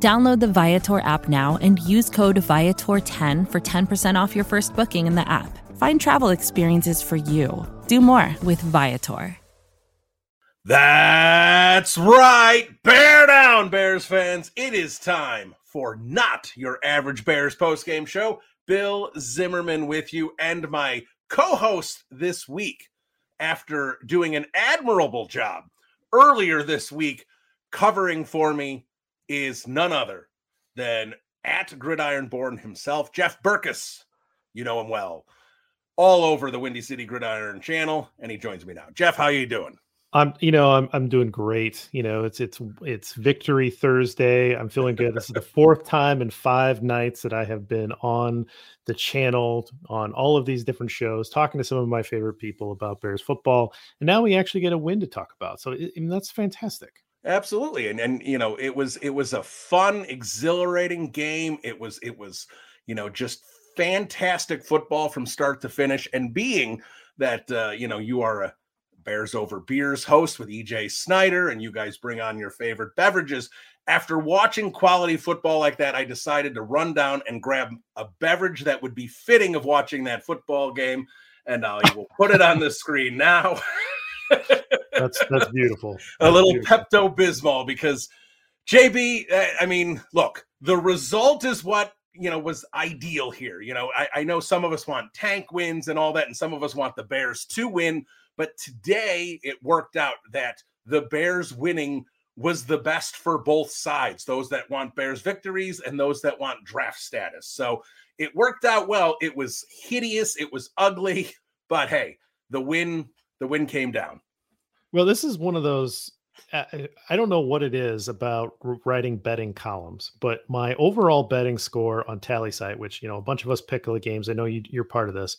Download the Viator app now and use code Viator10 for 10% off your first booking in the app. Find travel experiences for you. Do more with Viator. That's right. Bear down, Bears fans. It is time for not your average Bears postgame show. Bill Zimmerman with you and my co host this week after doing an admirable job earlier this week covering for me is none other than at Gridiron Born himself, Jeff Berkes. You know him well, all over the Windy City Gridiron channel, and he joins me now. Jeff, how are you doing? I'm, you know, I'm I'm doing great. You know, it's it's it's Victory Thursday. I'm feeling good. This is the fourth time in five nights that I have been on the channel on all of these different shows, talking to some of my favorite people about Bears football, and now we actually get a win to talk about. So, I mean, that's fantastic. Absolutely. And and you know, it was it was a fun, exhilarating game. It was it was, you know, just fantastic football from start to finish and being that uh, you know, you are a Bears Over Beers host with EJ Snyder and you guys bring on your favorite beverages. After watching quality football like that, I decided to run down and grab a beverage that would be fitting of watching that football game and I will put it on the screen now. that's that's beautiful. That's a little Pepto Bismol because JB. Uh, I mean, look, the result is what you know was ideal here. You know, I, I know some of us want tank wins and all that, and some of us want the Bears to win. But today it worked out that the Bears winning was the best for both sides those that want Bears victories and those that want draft status. So it worked out well. It was hideous, it was ugly, but hey, the win the win came down. Well, this is one of those. Uh, I don't know what it is about writing betting columns, but my overall betting score on Tallysight, which you know a bunch of us pick the games, I know you, are part of this,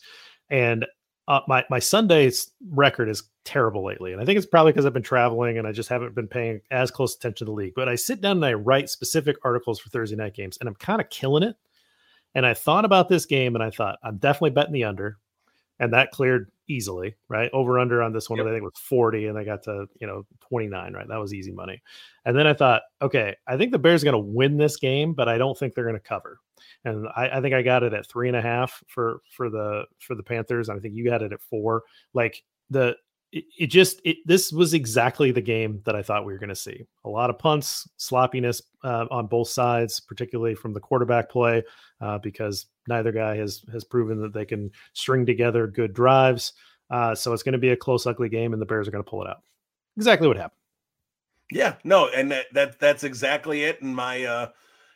and uh, my my Sunday's record is terrible lately, and I think it's probably because I've been traveling and I just haven't been paying as close attention to the league. But I sit down and I write specific articles for Thursday night games, and I'm kind of killing it. And I thought about this game, and I thought I'm definitely betting the under and that cleared easily, right? Over under on this one, yep. I think was 40, and I got to you know 29, right? That was easy money. And then I thought, okay, I think the Bears are going to win this game, but I don't think they're going to cover. And I, I, think I got it at three and a half for for the for the Panthers. And I think you got it at four. Like the it, it just it, this was exactly the game that I thought we were going to see. A lot of punts, sloppiness uh, on both sides, particularly from the quarterback play, uh, because neither guy has has proven that they can string together good drives. Uh, so it's going to be a close, ugly game, and the Bears are going to pull it out. Exactly what happened. Yeah, no, and that, that that's exactly it. And my uh,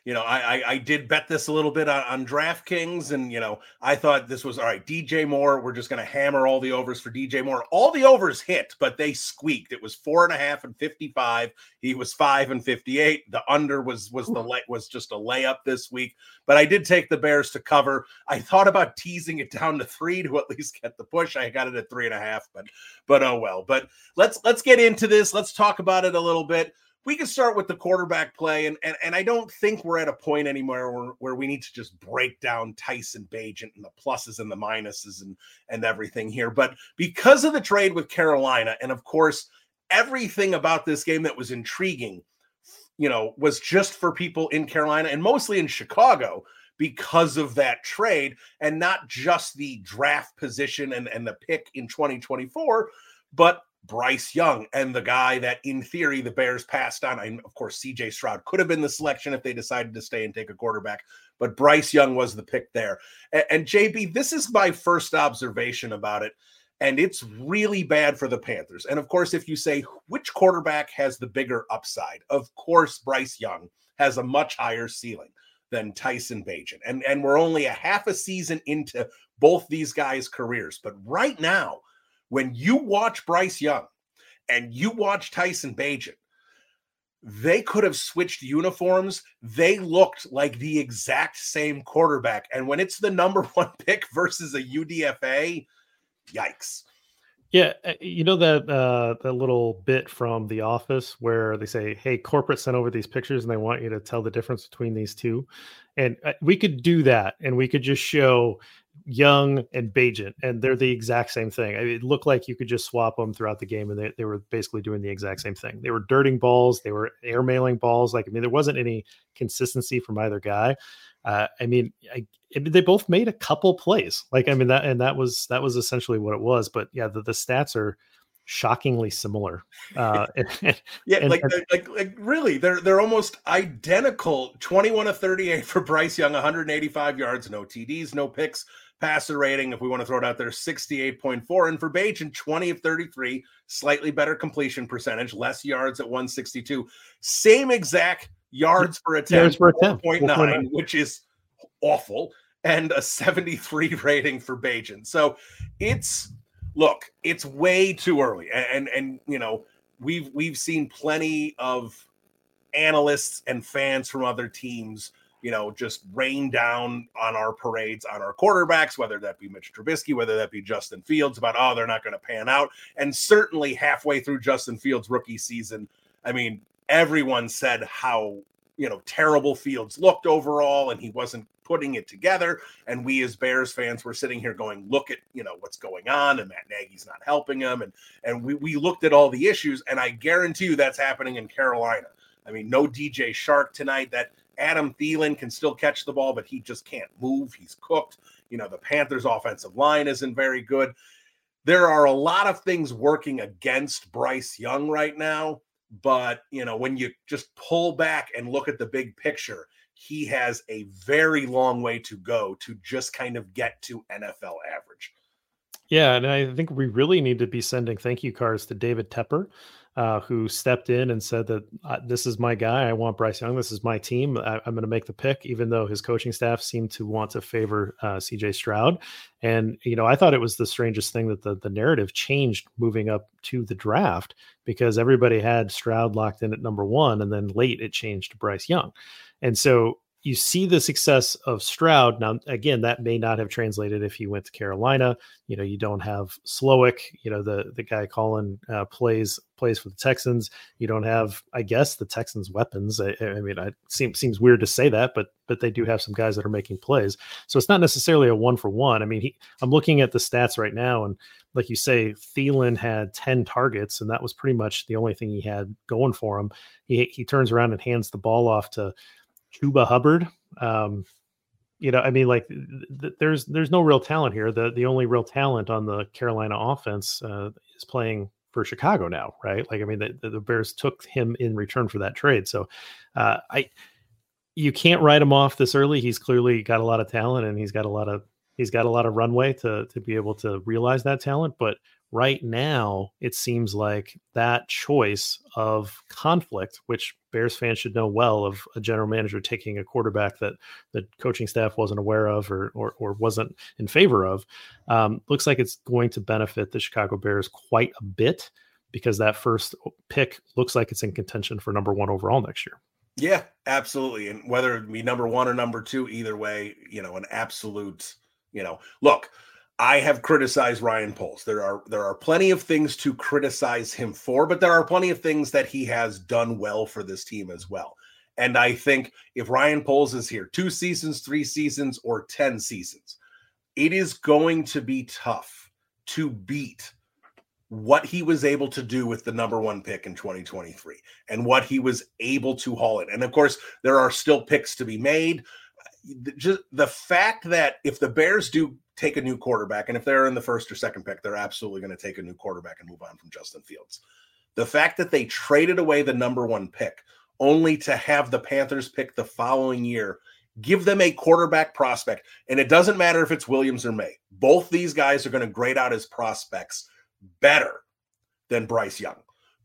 you know, I, I, I did bet this a little bit on, on DraftKings, and you know, I thought this was all right. DJ Moore, we're just going to hammer all the overs for DJ Moore. All the overs hit, but they squeaked. It was four and a half and fifty-five. He was five and fifty-eight. The under was was the lay, was just a layup this week. But I did take the Bears to cover. I thought about teasing it down to three to at least get the push. I got it at three and a half, but but oh well. But let's let's get into this. Let's talk about it a little bit we can start with the quarterback play, and and, and I don't think we're at a point anymore where, where we need to just break down Tyson Bagent and the pluses and the minuses and and everything here. But because of the trade with Carolina, and of course everything about this game that was intriguing, you know, was just for people in Carolina and mostly in Chicago because of that trade, and not just the draft position and and the pick in 2024, but Bryce Young and the guy that, in theory, the Bears passed on. And of course, CJ Stroud could have been the selection if they decided to stay and take a quarterback, but Bryce Young was the pick there. And, and JB, this is my first observation about it. And it's really bad for the Panthers. And of course, if you say which quarterback has the bigger upside, of course, Bryce Young has a much higher ceiling than Tyson Bagent. And, and we're only a half a season into both these guys' careers. But right now, when you watch Bryce Young and you watch Tyson Bagent, they could have switched uniforms. They looked like the exact same quarterback. And when it's the number one pick versus a UDFA, yikes. Yeah, uh, you know that uh, that little bit from The Office where they say, "Hey, corporate sent over these pictures and they want you to tell the difference between these two. and uh, we could do that, and we could just show Young and Bagent, and they're the exact same thing. it looked like you could just swap them throughout the game, and they, they were basically doing the exact same thing. They were dirting balls, they were airmailing balls. Like I mean, there wasn't any consistency from either guy. Uh, I mean, I, they both made a couple plays. Like I mean that, and that was that was essentially what it was. But yeah, the, the stats are shockingly similar. Uh, and, yeah, and, like, and, like like really, they're they're almost identical. Twenty one to thirty eight for Bryce Young, one hundred eighty five yards, no TDs, no picks. Passer rating, if we want to throw it out there, 68.4. And for Bagent, 20 of 33, slightly better completion percentage, less yards at 162. Same exact yards per attempt, yards per attempt. 4.9, which is awful, and a 73 rating for Bagent. So it's look, it's way too early. And, and and you know, we've we've seen plenty of analysts and fans from other teams you know, just rain down on our parades on our quarterbacks, whether that be Mitch Trubisky, whether that be Justin Fields, about, oh, they're not going to pan out. And certainly halfway through Justin Fields' rookie season, I mean, everyone said how, you know, terrible Fields looked overall and he wasn't putting it together. And we as Bears fans were sitting here going, look at, you know, what's going on and Matt Nagy's not helping him. And, and we, we looked at all the issues and I guarantee you that's happening in Carolina. I mean, no DJ Chark tonight. That Adam Thielen can still catch the ball, but he just can't move. He's cooked. You know, the Panthers' offensive line isn't very good. There are a lot of things working against Bryce Young right now, but you know, when you just pull back and look at the big picture, he has a very long way to go to just kind of get to NFL average. Yeah, and I think we really need to be sending thank you cards to David Tepper uh, who stepped in and said that this is my guy. I want Bryce Young. This is my team. I, am going to make the pick, even though his coaching staff seemed to want to favor uh, CJ Stroud. And you know, I thought it was the strangest thing that the the narrative changed moving up to the draft because everybody had Stroud locked in at number one, and then late it changed to Bryce Young. And so you see the success of Stroud. Now, again, that may not have translated if he went to Carolina. You know, you don't have Slowik. You know, the the guy Colin uh, plays plays for the Texans. You don't have, I guess, the Texans' weapons. I, I mean, it seems seems weird to say that, but but they do have some guys that are making plays. So it's not necessarily a one for one. I mean, he, I'm looking at the stats right now, and like you say, Thielen had 10 targets, and that was pretty much the only thing he had going for him. He he turns around and hands the ball off to Chuba Hubbard. Um, you know, I mean, like th- there's there's no real talent here. The the only real talent on the Carolina offense uh, is playing for Chicago now, right? Like, I mean, the, the Bears took him in return for that trade. So, uh, I you can't write him off this early. He's clearly got a lot of talent, and he's got a lot of he's got a lot of runway to to be able to realize that talent. But right now it seems like that choice of conflict which bears fans should know well of a general manager taking a quarterback that the coaching staff wasn't aware of or or, or wasn't in favor of um, looks like it's going to benefit the chicago bears quite a bit because that first pick looks like it's in contention for number one overall next year. Yeah absolutely. And whether it be number one or number two either way you know an absolute you know look I have criticized Ryan Poles. There are there are plenty of things to criticize him for, but there are plenty of things that he has done well for this team as well. And I think if Ryan Poles is here, two seasons, three seasons, or 10 seasons, it is going to be tough to beat what he was able to do with the number one pick in 2023 and what he was able to haul it. And of course, there are still picks to be made. Just the fact that if the Bears do take a new quarterback. And if they're in the first or second pick, they're absolutely going to take a new quarterback and move on from Justin Fields. The fact that they traded away the number one pick only to have the Panthers pick the following year, give them a quarterback prospect. And it doesn't matter if it's Williams or Maye, Both these guys are going to grade out as prospects better than Bryce Young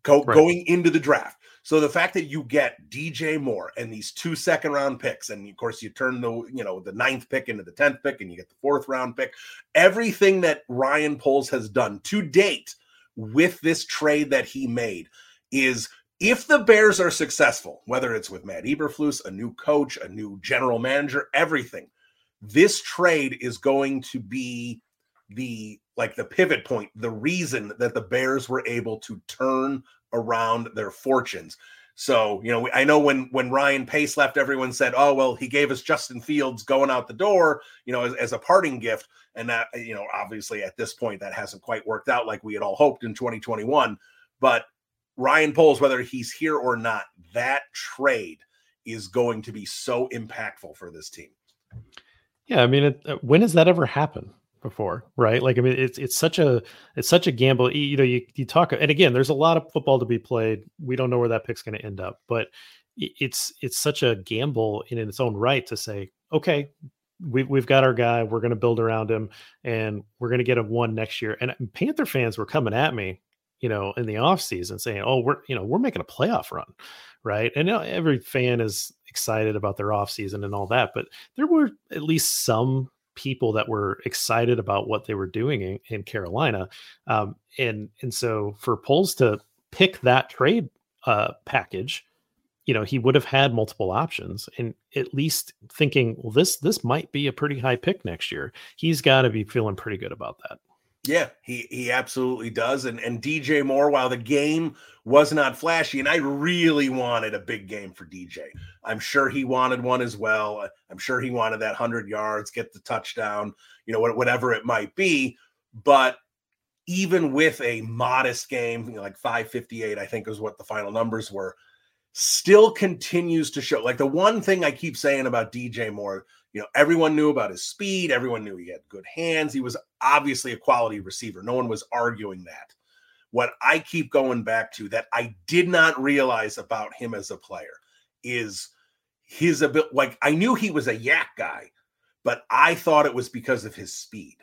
go, right. going into the draft. So the fact that you get DJ Moore and these two second round picks, and of course you turn the you know the ninth pick into the tenth pick, and you get the fourth round pick, everything that Ryan Poles has done to date with this trade that he made is if the Bears are successful, whether it's with Matt Eberflus, a new coach, a new general manager, everything, this trade is going to be the like the pivot point, the reason that the Bears were able to turn around their fortunes. So, you know, I know when when Ryan Pace left, everyone said, "Oh, well, he gave us Justin Fields going out the door, you know, as, as, a parting gift." And that, you know, obviously at this point, that hasn't quite worked out like we had all hoped in 2021. But Ryan Poles, whether he's here or not, that trade is going to be so impactful for this team. Yeah, I mean, it, uh, when has that ever happened? Before, right? Like I mean, it's it's such a it's such a gamble. You know, you you talk, and again, there's a lot of football to be played. We don't know where that pick's going to end up, but it's it's such a gamble in its own right to say, okay, we, we've got our guy, we're going to build around him, and we're going to get a one next year. And Panther fans were coming at me, you know, in the off season saying, oh, we're you know we're making a playoff run, right? And every fan is excited about their off season and all that, but there were at least some people that were excited about what they were doing in, in Carolina. Um, and and so for Poles to pick that trade uh, package, you know, he would have had multiple options and at least thinking, well, this this might be a pretty high pick next year. He's got to be feeling pretty good about that. Yeah, he he absolutely does. And and DJ Moore, while the game was not flashy, and I really wanted a big game for DJ. I'm sure he wanted one as well. Uh, I'm sure he wanted that hundred yards, get the touchdown, you know, whatever it might be. But even with a modest game, you know, like 558, I think is what the final numbers were, still continues to show. Like the one thing I keep saying about DJ Moore you know, everyone knew about his speed. Everyone knew he had good hands. He was obviously a quality receiver. No one was arguing that. What I keep going back to that I did not realize about him as a player is his ability. Like I knew he was a YAC guy, but I thought it was because of his speed.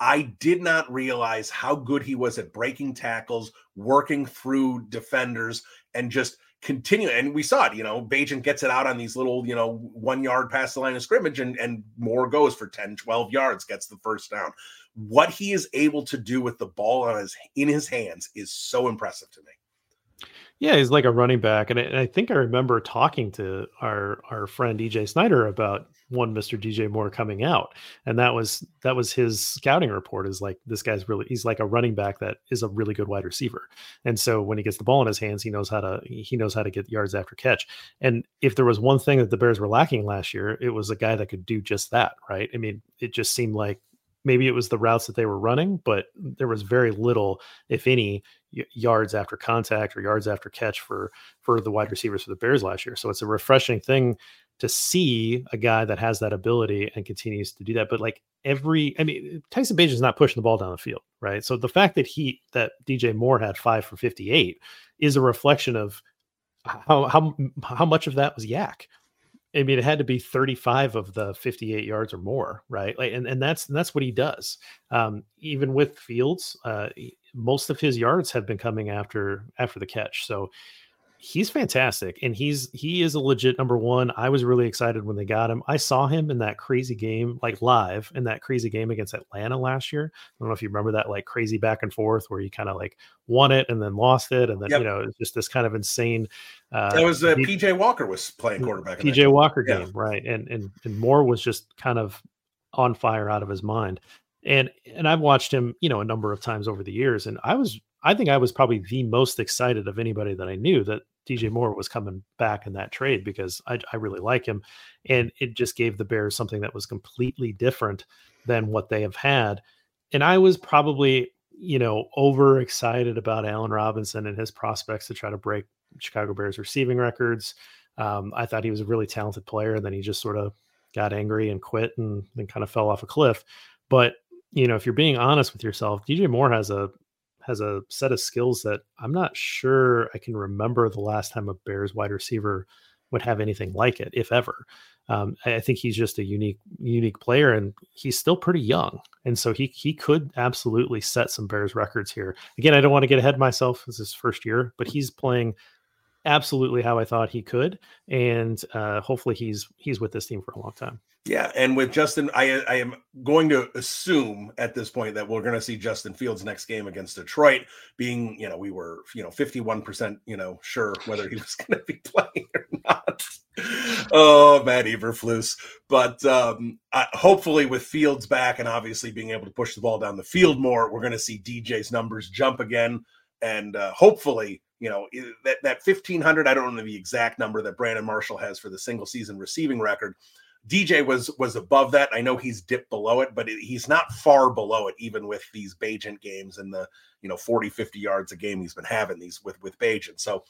I did not realize how good he was at breaking tackles, working through defenders, and just continue. And we saw it, you know, Bagent gets it out on these little, you know, one yard past the line of scrimmage and, and Moore goes for 10, 12 yards, gets the first down. What he is able to do with the ball on his in his hands is so impressive to me. Yeah, he's like a running back, and I, and I, think I remember talking to our our friend DJ Snyder about one Mr. DJ Moore coming out, and that was that was his scouting report. Is like this guy's really he's like a running back that is a really good wide receiver, and so when he gets the ball in his hands, he knows how to he knows how to get yards after catch. And if there was one thing that the Bears were lacking last year, it was a guy that could do just that. Right? I mean, it just seemed like maybe it was the routes that they were running, but there was very little, if any, yards after contact or yards after catch for for the wide receivers for the Bears last year. So it's a refreshing thing to see a guy that has that ability and continues to do that. But like every, I mean, Tyson Bagent is not pushing the ball down the field, right? So the fact that he that DJ Moore had five for fifty eight is a reflection of how how how much of that was YAC I mean, it had to be 35 of the 58 yards or more, right? Like, and, and that's that's what he does. Um, even with Fields, uh, most of his yards have been coming after after the catch. So he's fantastic and he's he is a legit number one. I was really excited when they got him. I saw him in that crazy game like live in that crazy game against atlanta last year. I don't know if you remember that like crazy back and forth where he kind of like won it and then lost it and then yep. you know it's just this kind of insane uh that was uh, pj walker was playing quarterback pj walker game. Yeah. right and and and moore was just kind of on fire out of his mind. And and i've watched him you know a number of times over the years and i was I think I was probably the most excited of anybody that I knew that DJ Moore was coming back in that trade because I, I really like him. And it just gave the Bears something that was completely different than what they have had. And I was probably, you know, overexcited about Allen Robinson and his prospects to try to break Chicago Bears receiving records. Um, I thought he was a really talented player, and then he just sort of got angry and quit and then kind of fell off a cliff. But you know, if you're being honest with yourself, DJ Moore has a has a set of skills that I'm not sure I can remember the last time a Bears wide receiver would have anything like it, if ever. Um, I think he's just a unique, unique player, and he's still pretty young, and so he he could absolutely set some Bears records here. Again, I don't want to get ahead of myself. This is his first year, but he's playing absolutely how I thought he could, and uh, hopefully he's he's with this team for a long time. Yeah, and with Justin, I I am going to assume at this point that we're going to see Justin Fields next game against Detroit. Being, you know, we were, you know, fifty one percent, you know, sure whether he was going to be playing or not. oh, Matt Eberflus. But um, I, hopefully, with Fields back and obviously being able to push the ball down the field more, we're going to see DJ's numbers jump again, and uh, hopefully, you know, that that fifteen hundred. I don't know the exact number that Brandon Marshall has for the single season receiving record DJ was was above that. I know he's dipped below it, but it, he's not far below it, even with these Bagent games and the you know 40, 50 yards a game he's been having these with with Bagent. So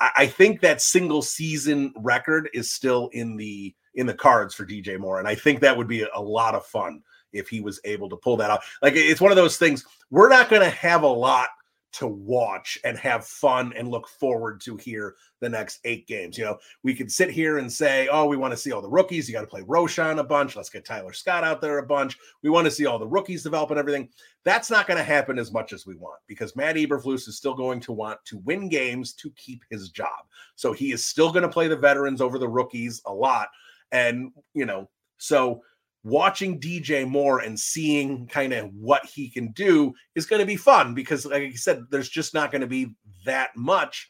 I, I think that single season record is still in the in the cards for DJ Moore, and I think that would be a, a lot of fun if he was able to pull that out. Like it's one of those things we're not going to have a lot to watch and have fun and look forward to here the next eight games. You know, we could sit here and say, oh, we want to see all the rookies. You got to play Roschon a bunch. Let's get Tyler Scott out there a bunch. We want to see all the rookies develop and everything. That's not going to happen as much as we want because Matt Eberflus is still going to want to win games to keep his job. So he is still going to play the veterans over the rookies a lot. And, you know, so watching DJ Moore and seeing kind of what he can do is going to be fun because, like I said, there's just not going to be that much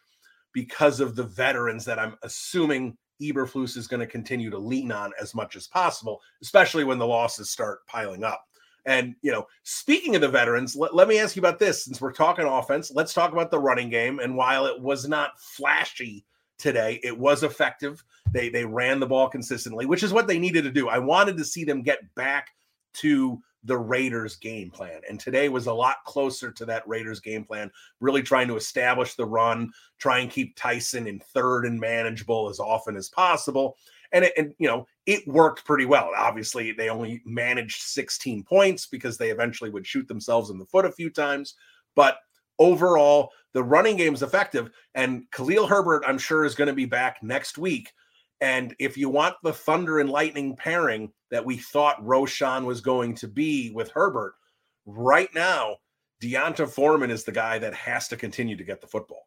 because of the veterans that I'm assuming Eberflus is going to continue to lean on as much as possible, especially when the losses start piling up. And, you know, speaking of the veterans, let, let me ask you about this. Since we're talking offense, let's talk about the running game. And while it was not flashy today. It was effective. They they ran the ball consistently, which is what they needed to do. I wanted to see them get back to the Raiders game plan. And today was a lot closer to that Raiders game plan, really trying to establish the run, try and keep Tyson in third and manageable as often as possible. And it, and you know, it worked pretty well. Obviously, they only managed 16 points because they eventually would shoot themselves in the foot a few times, but overall, the running game is effective. And Khalil Herbert, I'm sure, is going to be back next week. And if you want the Thunder and Lightning pairing that we thought Roschon was going to be with Herbert, right now, D'Onta Foreman is the guy that has to continue to get the football.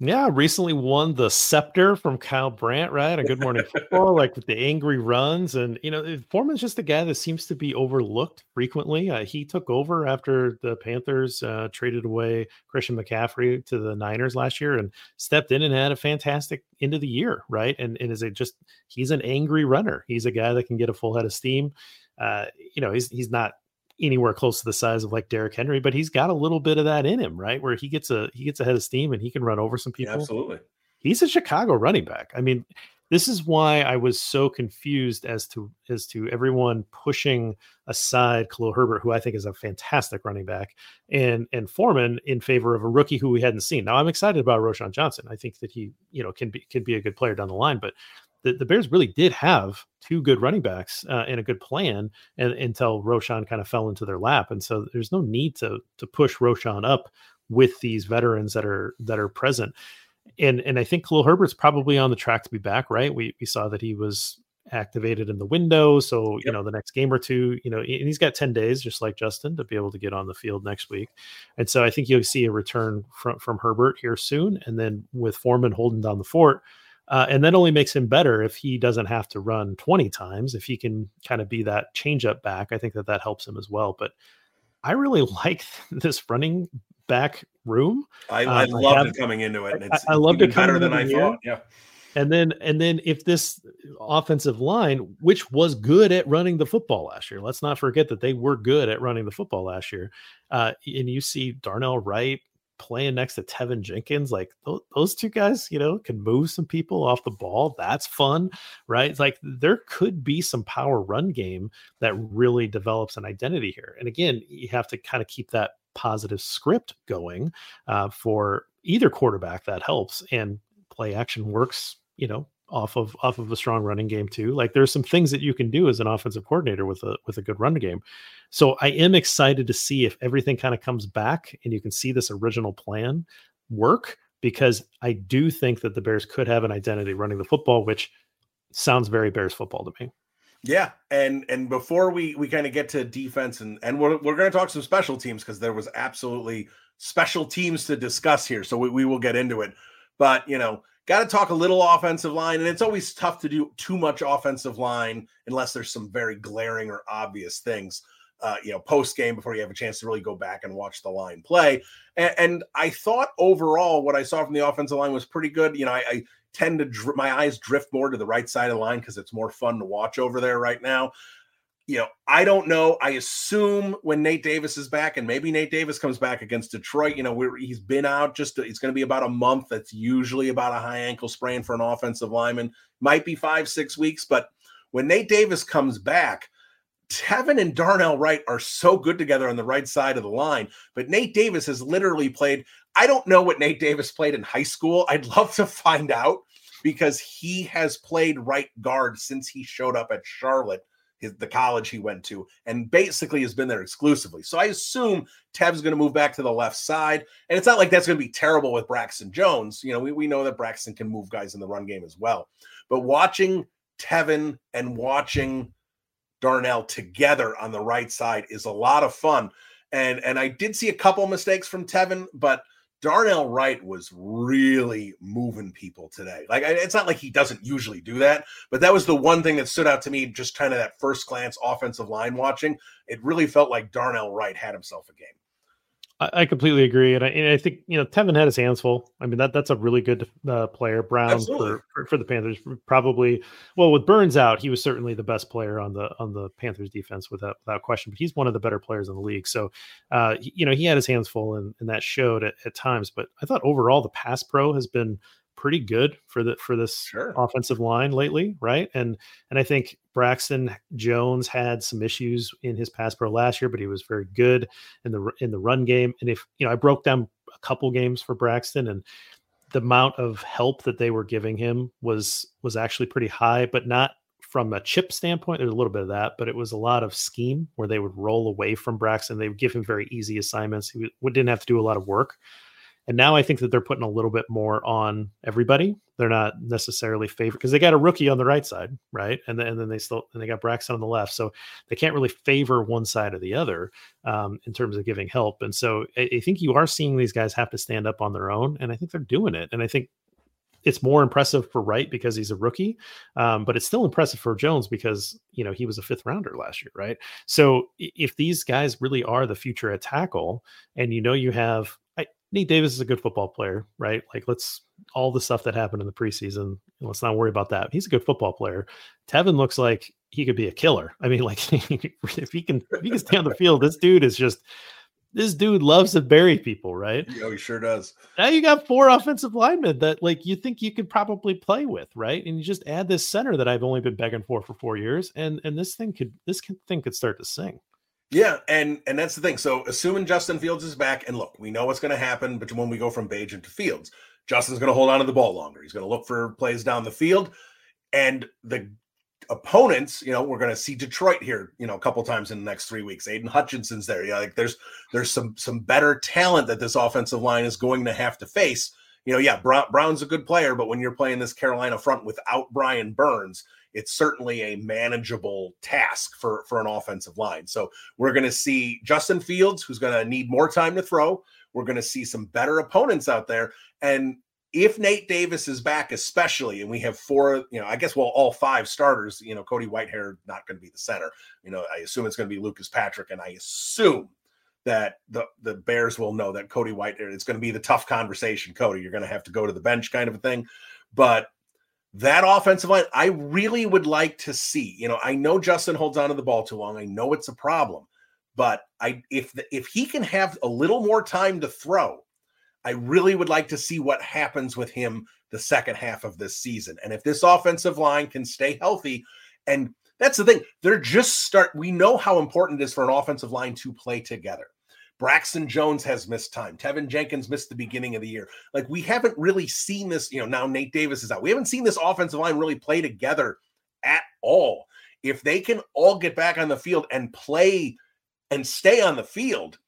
Yeah, recently won the scepter from Kyle Brandt, right? A Good Morning Football, like with the angry runs. And, you know, Foreman's just a guy that seems to be overlooked frequently. Uh, he took over after the Panthers uh, traded away Christian McCaffrey to the Niners last year and stepped in and had a fantastic end of the year, right? And, and is it just, he's an angry runner. He's a guy that can get a full head of steam. Uh, you know, he's, he's not anywhere close to the size of like Derrick Henry, but he's got a little bit of that in him, right? Where he gets a he gets ahead of steam and he can run over some people. Yeah, absolutely. He's a Chicago running back. I mean, this is why I was so confused as to as to everyone pushing aside Khalil Herbert, who I think is a fantastic running back, and and Foreman in favor of a rookie who we hadn't seen. Now I'm excited about Roschon Johnson. I think that he, you know, can be can be a good player down the line, but the, the Bears really did have two good running backs uh, and a good plan and, until Roschon kind of fell into their lap. And so there's no need to to push Roschon up with these veterans that are that are present. And and I think Khalil Herbert's probably on the track to be back, right? We we saw that he was activated in the window. So, yep. you know, the next game or two, you know, and he's got 10 days, just like Justin, to be able to get on the field next week. And so I think you'll see a return from, from Herbert here soon. And then with Foreman holding down the fort, uh, and that only makes him better if he doesn't have to run 20 times. If he can kind of be that change up back, I think that that helps him as well. But I really like this running back room. I, I um, loved I have, it coming into it. It's I, I loved it better than I year. thought. Yeah. And then, and then, if this offensive line, which was good at running the football last year, let's not forget that they were good at running the football last year. Uh, and you see Darnell Wright, playing next to Teven Jenkins, like th- those two guys, you know, can move some people off the ball. That's fun, right? It's like there could be some power run game that really develops an identity here. And again, you have to kind of keep that positive script going uh, for either quarterback that helps and play action works, you know, off of off of a strong running game too. Like there's some things that you can do as an offensive coordinator with a with a good run game. So I am excited to see if everything kind of comes back and you can see this original plan work because I do think that the Bears could have an identity running the football, which sounds very Bears football to me. Yeah, and and before we we kind of get to defense and and we're we're going to talk some special teams because there was absolutely special teams to discuss here, so we, we will get into it. But you know, got to talk a little offensive line, and it's always tough to do too much offensive line unless there's some very glaring or obvious things. Uh, you know, post game before you have a chance to really go back and watch the line play. And, and, I thought overall, what I saw from the offensive line was pretty good. You know, I, I tend to dr- my eyes drift more to the right side of the line because it's more fun to watch over there right now you know, I don't know. I assume when Nate Davis is back, and maybe Nate Davis comes back against Detroit, you know, he's been out just, it's going to be about a month. That's usually about a high ankle sprain for an offensive lineman. Might be five, six weeks. But when Nate Davis comes back, Teven and Darnell Wright are so good together on the right side of the line. But Nate Davis has literally played. I don't know what Nate Davis played in high school. I'd love to find out because he has played right guard since he showed up at Charlotte his, the college he went to, and basically has been there exclusively. So I assume Tev's going to move back to the left side. And it's not like that's going to be terrible with Braxton Jones. You know, we, we know that Braxton can move guys in the run game as well. But watching Teven and watching Darnell together on the right side is a lot of fun. And and I did see a couple mistakes from Teven, but – Darnell Wright was really moving people today. Like it's not like he doesn't usually do that, but that was the one thing that stood out to me just kind of that first glance offensive line watching. It really felt like Darnell Wright had himself a game. I, completely agree, and I, and I, think you know Teven had his hands full. I mean that that's a really good uh, player. Brown for, for, for the Panthers probably well with Burns out, he was certainly the best player on the on the Panthers defense without without question. But he's one of the better players in the league. So uh, you know he had his hands full, and, and that showed at, at times. But I thought overall the pass pro has been pretty good for the for this sure. offensive line lately, right? And and I think Braxton Jones had some issues in his pass pro last year, but he was very good in the in the run game. And if you know, I broke down a couple games for Braxton, and the amount of help that they were giving him was was actually pretty high, but not from a chip standpoint. There's a little bit of that, but it was a lot of scheme where they would roll away from Braxton. They would give him very easy assignments. He didn't have to do a lot of work. And now I think that they're putting a little bit more on everybody. They're not necessarily favored because they got a rookie on the right side, right? And then, and then they still and they got Braxton on the left, so they can't really favor one side or the other um, in terms of giving help. And so I, I think you are seeing these guys have to stand up on their own, and I think they're doing it. And I think it's more impressive for Wright because he's a rookie, um, but it's still impressive for Jones because you know he was a fifth rounder last year, right? So if these guys really are the future at tackle, and you know you have Nate Davis is a good football player, right? Like let's all the stuff that happened in the preseason, let's not worry about that. He's a good football player. Teven looks like he could be a killer. I mean, like if he can if he can stay on the field, this dude is just this dude loves to bury people, right? Yeah, oh, he sure does. Now you got four offensive linemen that like you think you could probably play with, right? And you just add this center that I've only been begging for for four years, and and this thing could this thing could start to sing. Yeah, and and that's the thing. So assuming Justin Fields is back, and look, we know what's going to happen But when we go from Bagent to Fields. Justin's going to hold on to the ball longer. He's going to look for plays down the field, and the opponents, you know, we're going to see Detroit here, you know, a couple times in the next three weeks. Aidan Hutchinson's there. Yeah, like there's there's some some better talent that this offensive line is going to have to face. You know, yeah, Brown's a good player, but when you're playing this Carolina front without Brian Burns, it's certainly a manageable task for for an offensive line. So we're going to see Justin Fields, who's going to need more time to throw. We're going to see some better opponents out there, and if Nate Davis is back, especially, and we have four, you know, I guess well, all five starters, you know, Cody Whitehair not going to be the center. You know, I assume it's going to be Lucas Patrick, and I assume that the the Bears will know that Cody Whitehair. It's going to be the tough conversation, Cody. You're going to have to go to the bench, kind of a thing. But that offensive line, I really would like to see. You know, I know Justin holds on to the ball too long. I know it's a problem, but I if the, if he can have a little more time to throw, I really would like to see what happens with him the second half of this season. And if this offensive line can stay healthy, and that's the thing, they're just start. We know how important it is for an offensive line to play together. Braxton Jones has missed time. Teven Jenkins missed the beginning of the year. Like we haven't really seen this, you know, now Nate Davis is out. We haven't seen this offensive line really play together at all. If they can all get back on the field and play and stay on the field,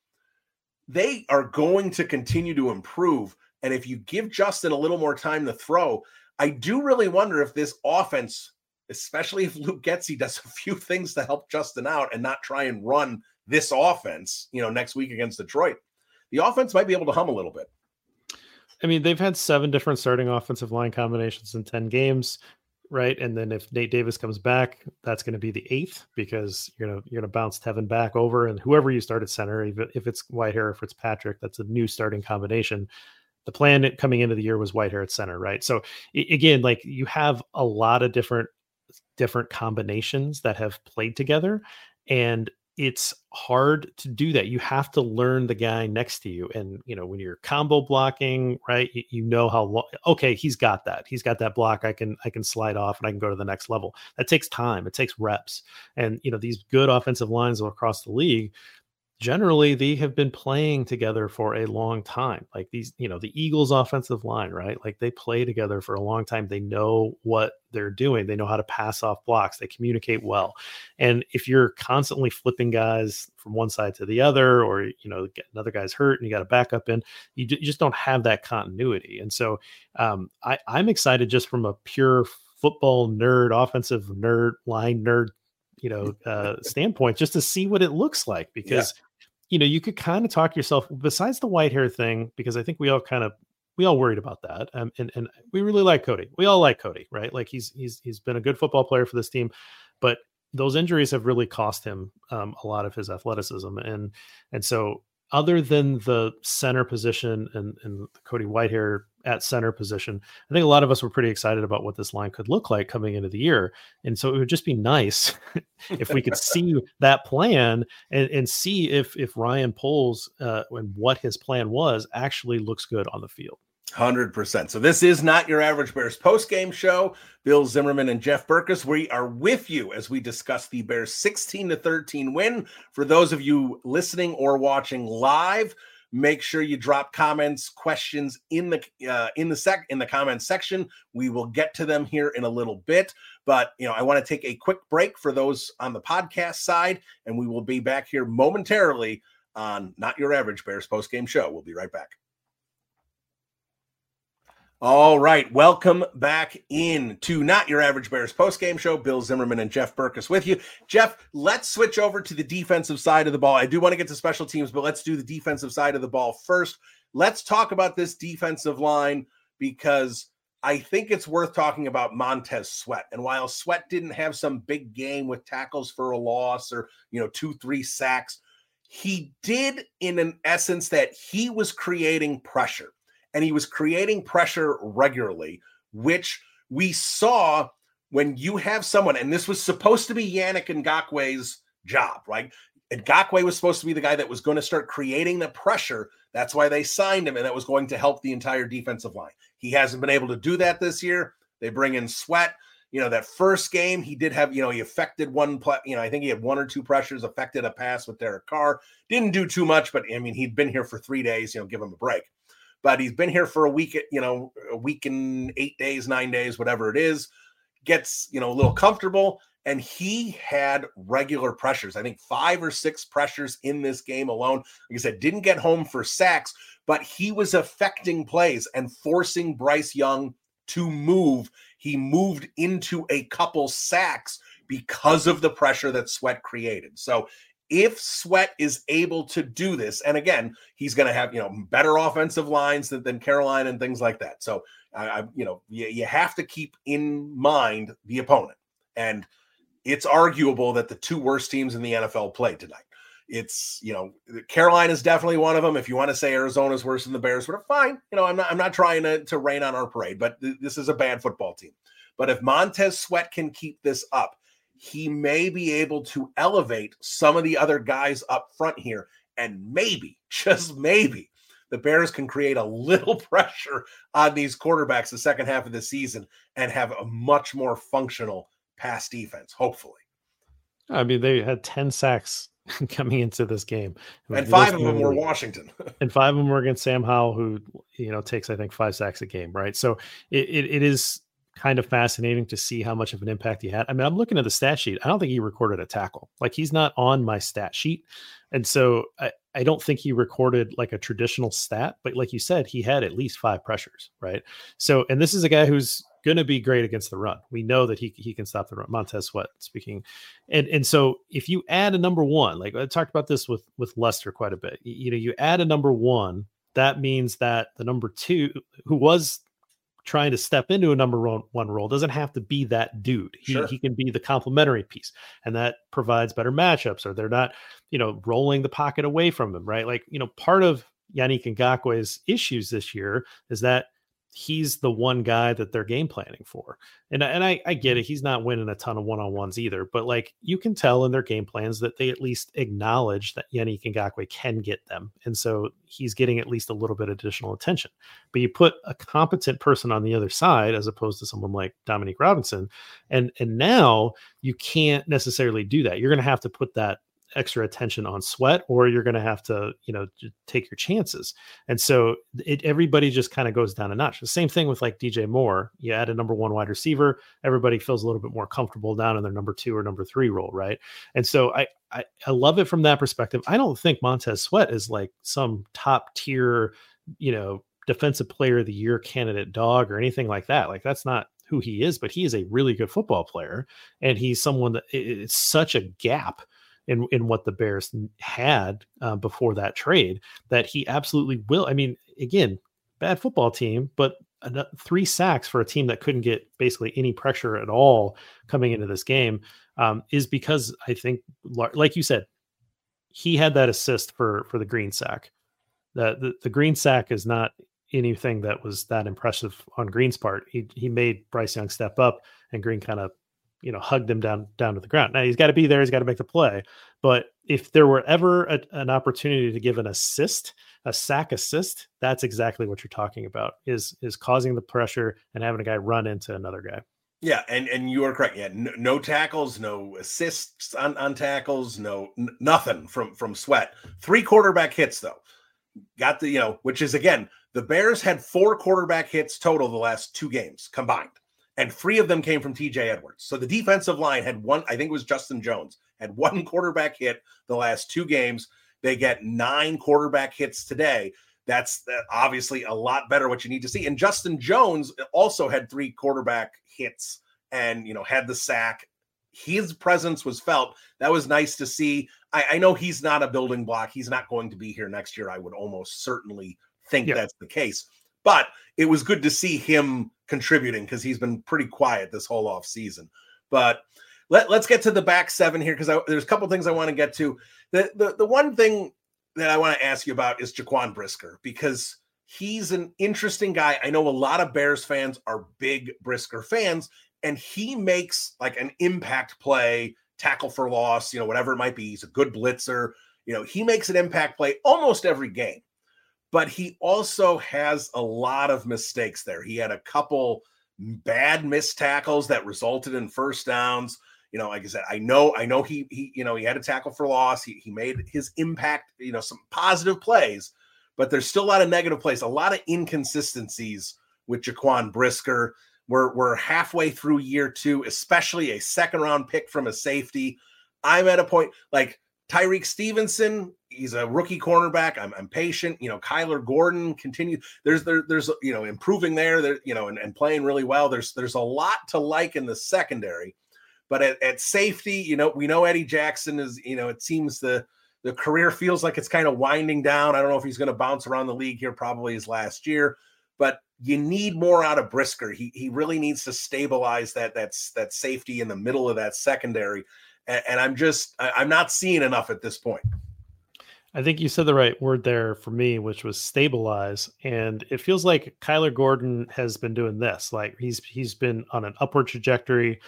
they are going to continue to improve. And if you give Justin a little more time to throw, I do really wonder if this offense, especially if Luke Getsy does a few things to help Justin out and not try and run this offense, you know, next week against Detroit, the offense might be able to hum a little bit. I mean, they've had seven different starting offensive line combinations in 10 games, right? And then if Nate Davis comes back, that's going to be the eighth because you're gonna you're gonna bounce Teven back over, and whoever you start at center, even if it's Whitehair, or if it's Patrick, that's a new starting combination. The plan coming into the year was Whitehair at center, right? So again, like you have a lot of different different combinations that have played together, and it's hard to do that. You have to learn the guy next to you. And, you know, when you're combo blocking, right, you, you know how, long, okay, he's got that. He's got that block. I can, I can slide off and I can go to the next level. That takes time. It takes reps. And, you know, these good offensive lines across the league, generally they have been playing together for a long time like these you know the eagles offensive line right? Like they play together for a long time. They know what they're doing. They know how to pass off blocks. They communicate well. And if you're constantly flipping guys from one side to the other or you know get another guy's hurt and you got a backup in you, you just don't have that continuity. And so um, I, i'm excited just from a pure football nerd offensive nerd line nerd you know uh standpoint just to see what it looks like because you know, you could kind of talk yourself besides the Whitehair thing, because I think we all kind of we all worried about that. Um, and and we really like Cody. We all like Cody, right? Like he's he's he's been a good football player for this team, but those injuries have really cost him um, a lot of his athleticism. And and so other than the center position and, and Cody Whitehair at center position, I think a lot of us were pretty excited about what this line could look like coming into the year. And so it would just be nice if we could see that plan and, and see if if Ryan Poles uh, and what his plan was actually looks good on the field. 100%. So this is not your average Bears post-game show. Bill Zimmerman and Jeff Berkes, we are with you as we discuss the Bears 16 to 13 win. For those of you listening or watching live, make sure you drop comments, questions in the uh, in the sec in the comments section. We will get to them here in a little bit, but you know, I want to take a quick break for those on the podcast side and we will be back here momentarily on Not Your Average Bears post-game show. We'll be right back. All right, welcome back in to Not Your Average Bears post-game show. Bill Zimmerman and Jeff Berkes with you. Jeff, let's switch over to the defensive side of the ball. I do want to get to special teams, but let's do the defensive side of the ball first. Let's talk about this defensive line because I think it's worth talking about Montez Sweat. And while Sweat didn't have some big game with tackles for a loss or, you know, two, three sacks, he did in an essence that he was creating pressure and he was creating pressure regularly, which we saw when you have someone, and this was supposed to be Yannick Ngakoue's job, right? Ngakoue was supposed to be the guy that was going to start creating the pressure. That's why they signed him, and that was going to help the entire defensive line. He hasn't been able to do that this year. They bring in Sweat. You know, that first game, he did have, you know, he affected one, you know, I think he had one or two pressures, affected a pass with Derek Carr. Didn't do too much, but I mean, he'd been here for three days, you know, give him a break but he's been here for a week, you know, a week and eight days, nine days, whatever it is, gets, you know, a little comfortable. And he had regular pressures. I think five or six pressures in this game alone. Like I said, didn't get home for sacks, but he was affecting plays and forcing Bryce Young to move. He moved into a couple sacks because of the pressure that Sweat created. So if Sweat is able to do this, and again, he's going to have you know better offensive lines than, than Carolina and things like that. So I, I you know you, you have to keep in mind the opponent, and it's arguable that the two worst teams in the NFL played tonight. It's you know Carolina is definitely one of them. If you want to say Arizona's worse than the Bears, but fine. You know I'm not I'm not trying to to rain on our parade, but th- this is a bad football team. But if Montez Sweat can keep this up, he may be able to elevate some of the other guys up front here. And maybe, just maybe, the Bears can create a little pressure on these quarterbacks the second half of the season and have a much more functional pass defense, hopefully. I mean, they had 10 sacks coming into this game. And five of them were Washington. and five of them were against Sam Howell, who, you know, takes, I think, five sacks a game, right? So it, it, it is kind of fascinating to see how much of an impact he had. I mean, I'm looking at the stat sheet. I don't think he recorded a tackle. Like he's not on my stat sheet. And so I, I don't think he recorded like a traditional stat, but like you said, he had at least five pressures, right? So, and this is a guy who's going to be great against the run. We know that he he can stop the run. Montez Sweat speaking, and and so if you add a number one, like I talked about this with with Lester quite a bit. You, you know, you add a number one that means that the number two, who was trying to step into a number one, role, doesn't have to be that dude. He, sure. he can be the complementary piece, and that provides better matchups, or they're not, you know, rolling the pocket away from him, right? Like, you know, part of Yannick Ngakoue's issues this year is that he's the one guy that they're game planning for. And, and I, I get mm-hmm. it. He's not winning a ton of one on ones either, but like you can tell in their game plans that they at least acknowledge that Yannick Ngakoue can get them. And so he's getting at least a little bit additional attention. But you put a competent person on the other side as opposed to someone like Dominique Robinson. And and now you can't necessarily do that. You're going to have to put that extra attention on sweat or you're going to have to you know take your chances. And so it, everybody just kind of goes down a notch. The same thing with like dj moore. You add a number one wide receiver everybody feels a little bit more comfortable down in their number two or number three role right? And so i i, I love it from that perspective. I don't think montez sweat is like some top tier you know defensive player of the year candidate dog or anything like that. Like that's not who he is, but he is a really good football player. And he's someone that it's such a gap in in what the Bears had uh, before that trade that he absolutely will. I mean, again, bad football team, but three sacks for a team that couldn't get basically any pressure at all coming into this game um, is because I think, like you said, he had that assist for for the green sack. The, the, the green sack is not anything that was that impressive on Green's part. He he made Bryce Young step up, and Green kind of you know hugged him down down to the ground. Now he's got to be there. He's got to make the play. But if there were ever a, an opportunity to give an assist, a sack assist, that's exactly what you're talking about. Is is causing the pressure and having a guy run into another guy. Yeah, and and you are correct. Yeah, no, no tackles, no assists on, on tackles, no n- nothing from from Sweat. Three quarterback hits though. Got the you know, which is again the Bears had four quarterback hits total the last two games combined and three of them came from TJ Edwards. So the defensive line had one, I think it was Justin Jones, had one quarterback hit the last two games. They get nine quarterback hits today. That's uh, obviously a lot better what you need to see. And Justin Jones also had three quarterback hits and, you know, had the sack. His presence was felt. That was nice to see. I, I know he's not a building block. He's not going to be here next year. I would almost certainly think yeah. that's the case. But it was good to see him contributing because he's been pretty quiet this whole off season. But let, us get to the back seven here because there's a couple things I want to get to. The, the the one thing that I want to ask you about is Jaquan Brisker because he's an interesting guy. I know a lot of Bears fans are big Brisker fans, and he makes like an impact play, tackle for loss, you know, whatever it might be. He's a good blitzer. You know, he makes an impact play almost every game but he also has a lot of mistakes there. He had a couple bad missed tackles that resulted in first downs. You know, like I said, I know, I know he he, you know, he had a tackle for loss. He he made his impact, you know, some positive plays, but there's still a lot of negative plays, a lot of inconsistencies with Jaquan Brisker. We're we're halfway through year two, especially a second round pick from a safety. I'm at a point like Tyrique Stevenson, he's a rookie cornerback. I'm, I'm patient. You know, Kyler Gordon continues. There's there, there's you know improving there. There you know and, and playing really well. There's there's a lot to like in the secondary, but at, at safety, you know, we know Eddie Jackson is. You know, it seems the the career feels like it's kind of winding down. I don't know if he's going to bounce around the league here. Probably his last year, but you need more out of Brisker. He he really needs to stabilize that that's that safety in the middle of that secondary and, and I'm just I'm not seeing enough at this point. I think you said the right word there for me, which was stabilize. And it feels like Kyler Gordon has been doing this. Like he's he's been on an upward trajectory.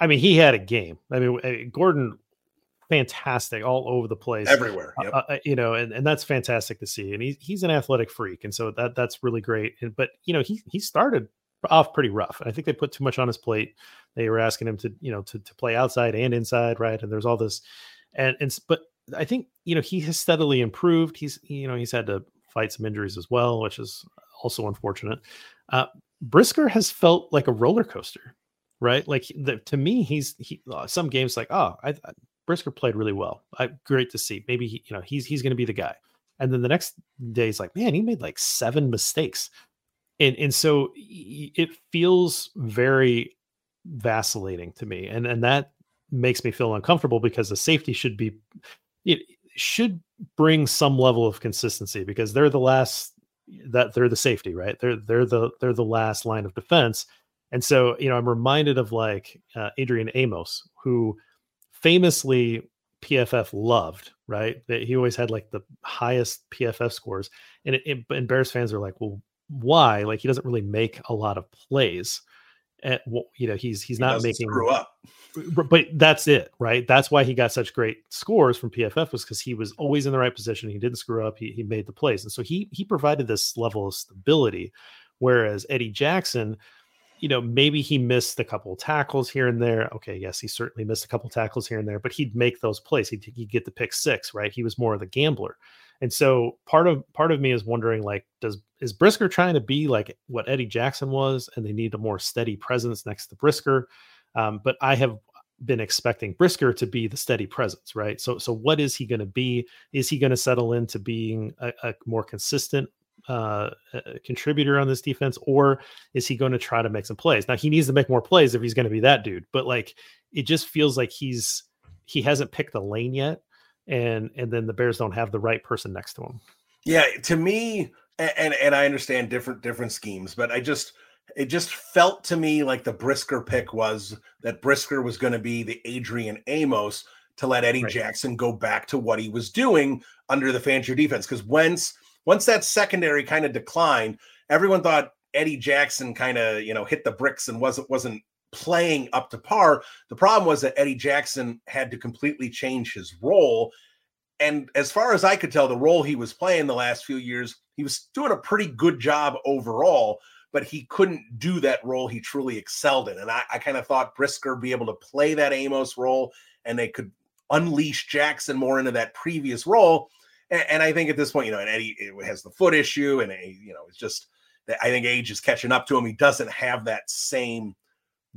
I mean, he had a game. I mean, eh, Gordon, fantastic all over the place, everywhere. Yep. Uh, uh, you know, and, and that's fantastic to see. And he's he's an athletic freak, and so that that's really great. And but you know, he he started off pretty rough. I think they put too much on his plate. They were asking him to, you know, to, to play outside and inside, right? And there's all this, and and but I think you know he has steadily improved. He's you know he's had to fight some injuries as well, which is also unfortunate. Uh, Brisker has felt like a roller coaster, right? Like the, to me, he's he uh, some games like oh, I, I, Brisker played really well. I, great to see. Maybe he, you know he's he's going to be the guy. And then the next day, he's like, man, he made like seven mistakes and and so it feels very vacillating to me and and that makes me feel uncomfortable because the safety should be it should bring some level of consistency because they're the last that they're the safety, right? They're they're the they're the last line of defense. And so, you know, I'm reminded of like uh, Adrian Amos, who famously PFF loved, right? That he always had like the highest PFF scores, and it, it, and Bears fans are like, well, why? Like he doesn't really make a lot of plays. At, you know, he's he's he not making screw up, but that's it, right? That's why he got such great scores from PFF was because he was always in the right position. He didn't screw up. He he made the plays, and so he he provided this level of stability. Whereas Eddie Jackson, you know, maybe he missed a couple tackles here and there. Okay, yes, he certainly missed a couple tackles here and there, but he'd make those plays. He'd, he'd get the pick six, right? He was more of the gambler. And so part of part of me is wondering, like, does is Brisker trying to be like what Eddie Jackson was, and they need a more steady presence next to Brisker? Um, but I have been expecting Brisker to be the steady presence, right? So so what is he going to be? Is he going to settle into being a, a more consistent uh, contributor on this defense, or is he going to try to make some plays? Now he needs to make more plays if he's going to be that dude. But like, it just feels like he's he hasn't picked the lane yet, and and then the Bears don't have the right person next to him. Yeah, to me, and and I understand different different schemes, but I just it just felt to me like the Brisker pick was that Brisker was going to be the Adrian Amos to let Eddie right. Jackson go back to what he was doing under the Fangio defense because once once that secondary kind of declined, everyone thought Eddie Jackson kind of, you know, hit the bricks and wasn't wasn't playing up to par. The problem was that Eddie Jackson had to completely change his role. And as far as I could tell, the role he was playing the last few years, he was doing a pretty good job overall, but he couldn't do that role he truly excelled in. And I, I kind of thought Brisker be able to play that Amos role and they could unleash Jackson more into that previous role. And, and, I think at this point, you know, and Eddie has the foot issue, and eh, you know, it's just I think age is catching up to him. He doesn't have that same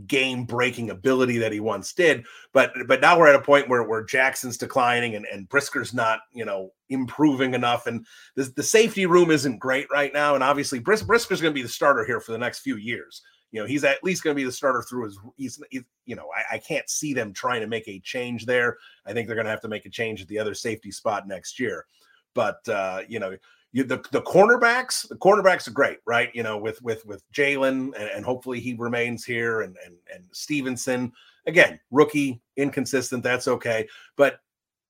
game breaking ability that he once did. But but now we're at a point where where Jackson's declining and, and Brisker's not, you know, improving enough. And the, the safety room isn't great right now. And obviously Bris, Brisker's going to be the starter here for the next few years. You know, he's at least going to be the starter through his, he's, he's you know, I, I, can't see them trying to make a change there. I think they're going to have to make a change at the other safety spot next year. But uh, you know, you, the the cornerbacks, the cornerbacks are great, right? You know, with with with Jalen, and, and hopefully he remains here, and and and Stevenson again, rookie, inconsistent. That's okay, but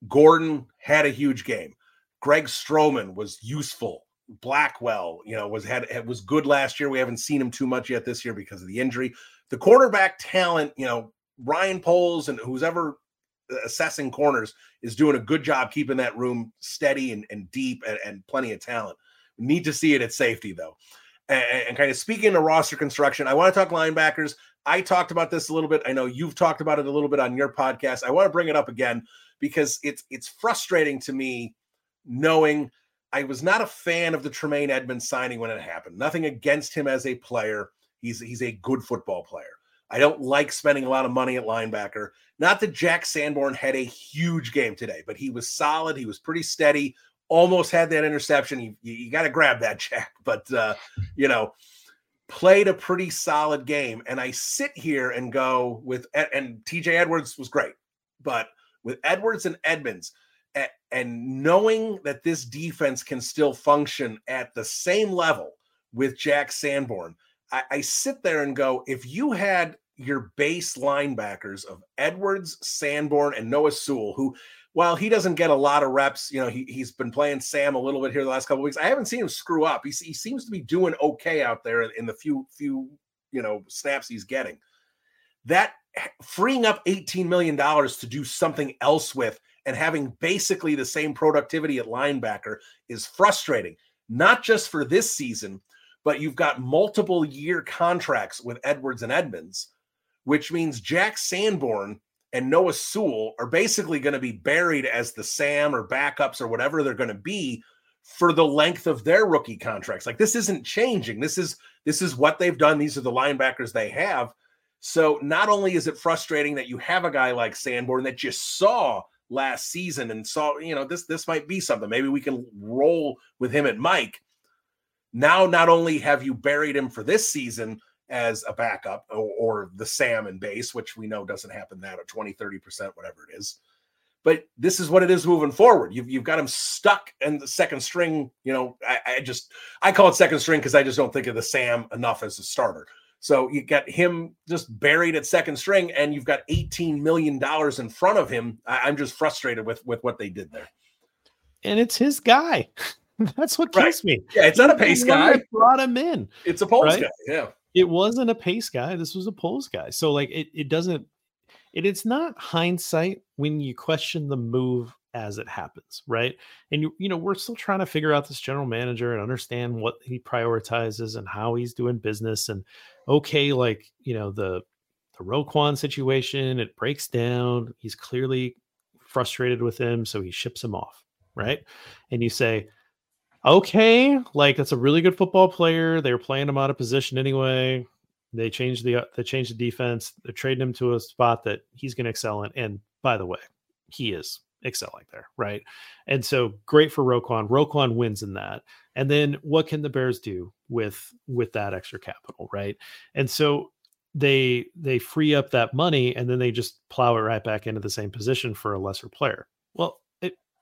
Gordon had a huge game. Greg Stroman was useful. Blackwell, you know, was had was good last year. We haven't seen him too much yet this year because of the injury. The quarterback talent, you know, Ryan Poles and who's ever assessing corners is doing a good job keeping that room steady and, and deep and, and, plenty of talent. Need to see it at safety though. And, and kind of speaking of roster construction, I want to talk linebackers. I talked about this a little bit. I know you've talked about it a little bit on your podcast. I want to bring it up again because it's it's frustrating to me knowing I was not a fan of the Tremaine Edmunds signing when it happened. Nothing against him as a player. He's he's a good football player. I don't like spending a lot of money at linebacker. Not that Jack Sanborn had a huge game today, but he was solid. He was pretty steady. Almost had that interception. You, you got to grab that, Jack. But, uh, you know, played a pretty solid game. And I sit here and go with, and TJ Edwards was great, but with Edwards and Edmunds. and knowing that this defense can still function at the same level with Jack Sanborn, I, I, sit there and go, if you had your base linebackers of Edwards, Sanborn, and Noah Sewell, who, while he doesn't get a lot of reps, you know, he, he's been playing Sam a little bit here the last couple weeks. I haven't seen him screw up. He, he seems to be doing okay out there in the few, few, you know, snaps he's getting. That freeing up $18 million to do something else with and having basically the same productivity at linebacker is frustrating, not just for this season, but you've got multiple year contracts with Edwards and Edmunds, which means Jack Sanborn and Noah Sewell are basically going to be buried as the Sam or backups or whatever they're going to be for the length of their rookie contracts. Like this isn't changing. This is this is what they've done. These are the linebackers they have. So not only is it frustrating that you have a guy like Sanborn that you saw last season and saw, you know, this this might be something. Maybe we can roll with him at Mike. Now, not only have you buried him for this season, as a backup or, or the Sam and base, which we know doesn't happen that at 20, 30%, whatever it is. but this is what it is moving forward. You've you've got him stuck in the second string. You know, I, I just I call it second string because I just don't think of the Sam enough as a starter. So you got him just buried at second string, and you've got eighteen million dollars in front of him. I, am just frustrated with with what they did there. And it's his guy. That's what kills me. Yeah, it's not a pace guy. Brought him in. It's a Poles right? guy. Yeah. It wasn't a pace guy. This was a Poles guy. So like it, it doesn't it, it's not hindsight when you question the move as it happens, right? And you, you know, we're still trying to figure out this general manager and understand what he prioritizes and how he's doing business. And okay, like you know, the the Roquan situation, it breaks down. He's clearly frustrated with him, so he ships him off, right? And you say, okay, like that's a really good football player. They were playing him out of position anyway. They changed the uh, they changed the defense. They're trading him to a spot that he's going to excel in. And by the way, he is excelling there, right? And so great for Roquan. Roquan wins in that. And then what can the Bears do with with that extra capital, right? And so they they free up that money and then they just plow it right back into the same position for a lesser player. Well,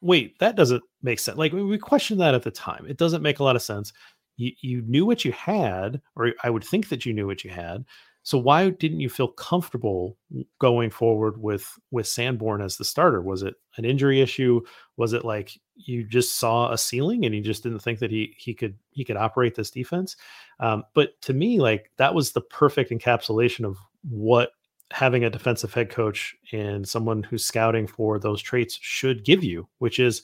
wait, that doesn't make sense. Like we questioned that at the time. It doesn't make a lot of sense you, you knew what you had, or I would think that you knew what you had. So why didn't you feel comfortable going forward with with Sanborn as the starter? Was it an injury issue? Was it like you just saw a ceiling and you just didn't think that he he could he could operate this defense? Um, but to me, like that was the perfect encapsulation of what having a defensive head coach and someone who's scouting for those traits should give you, which is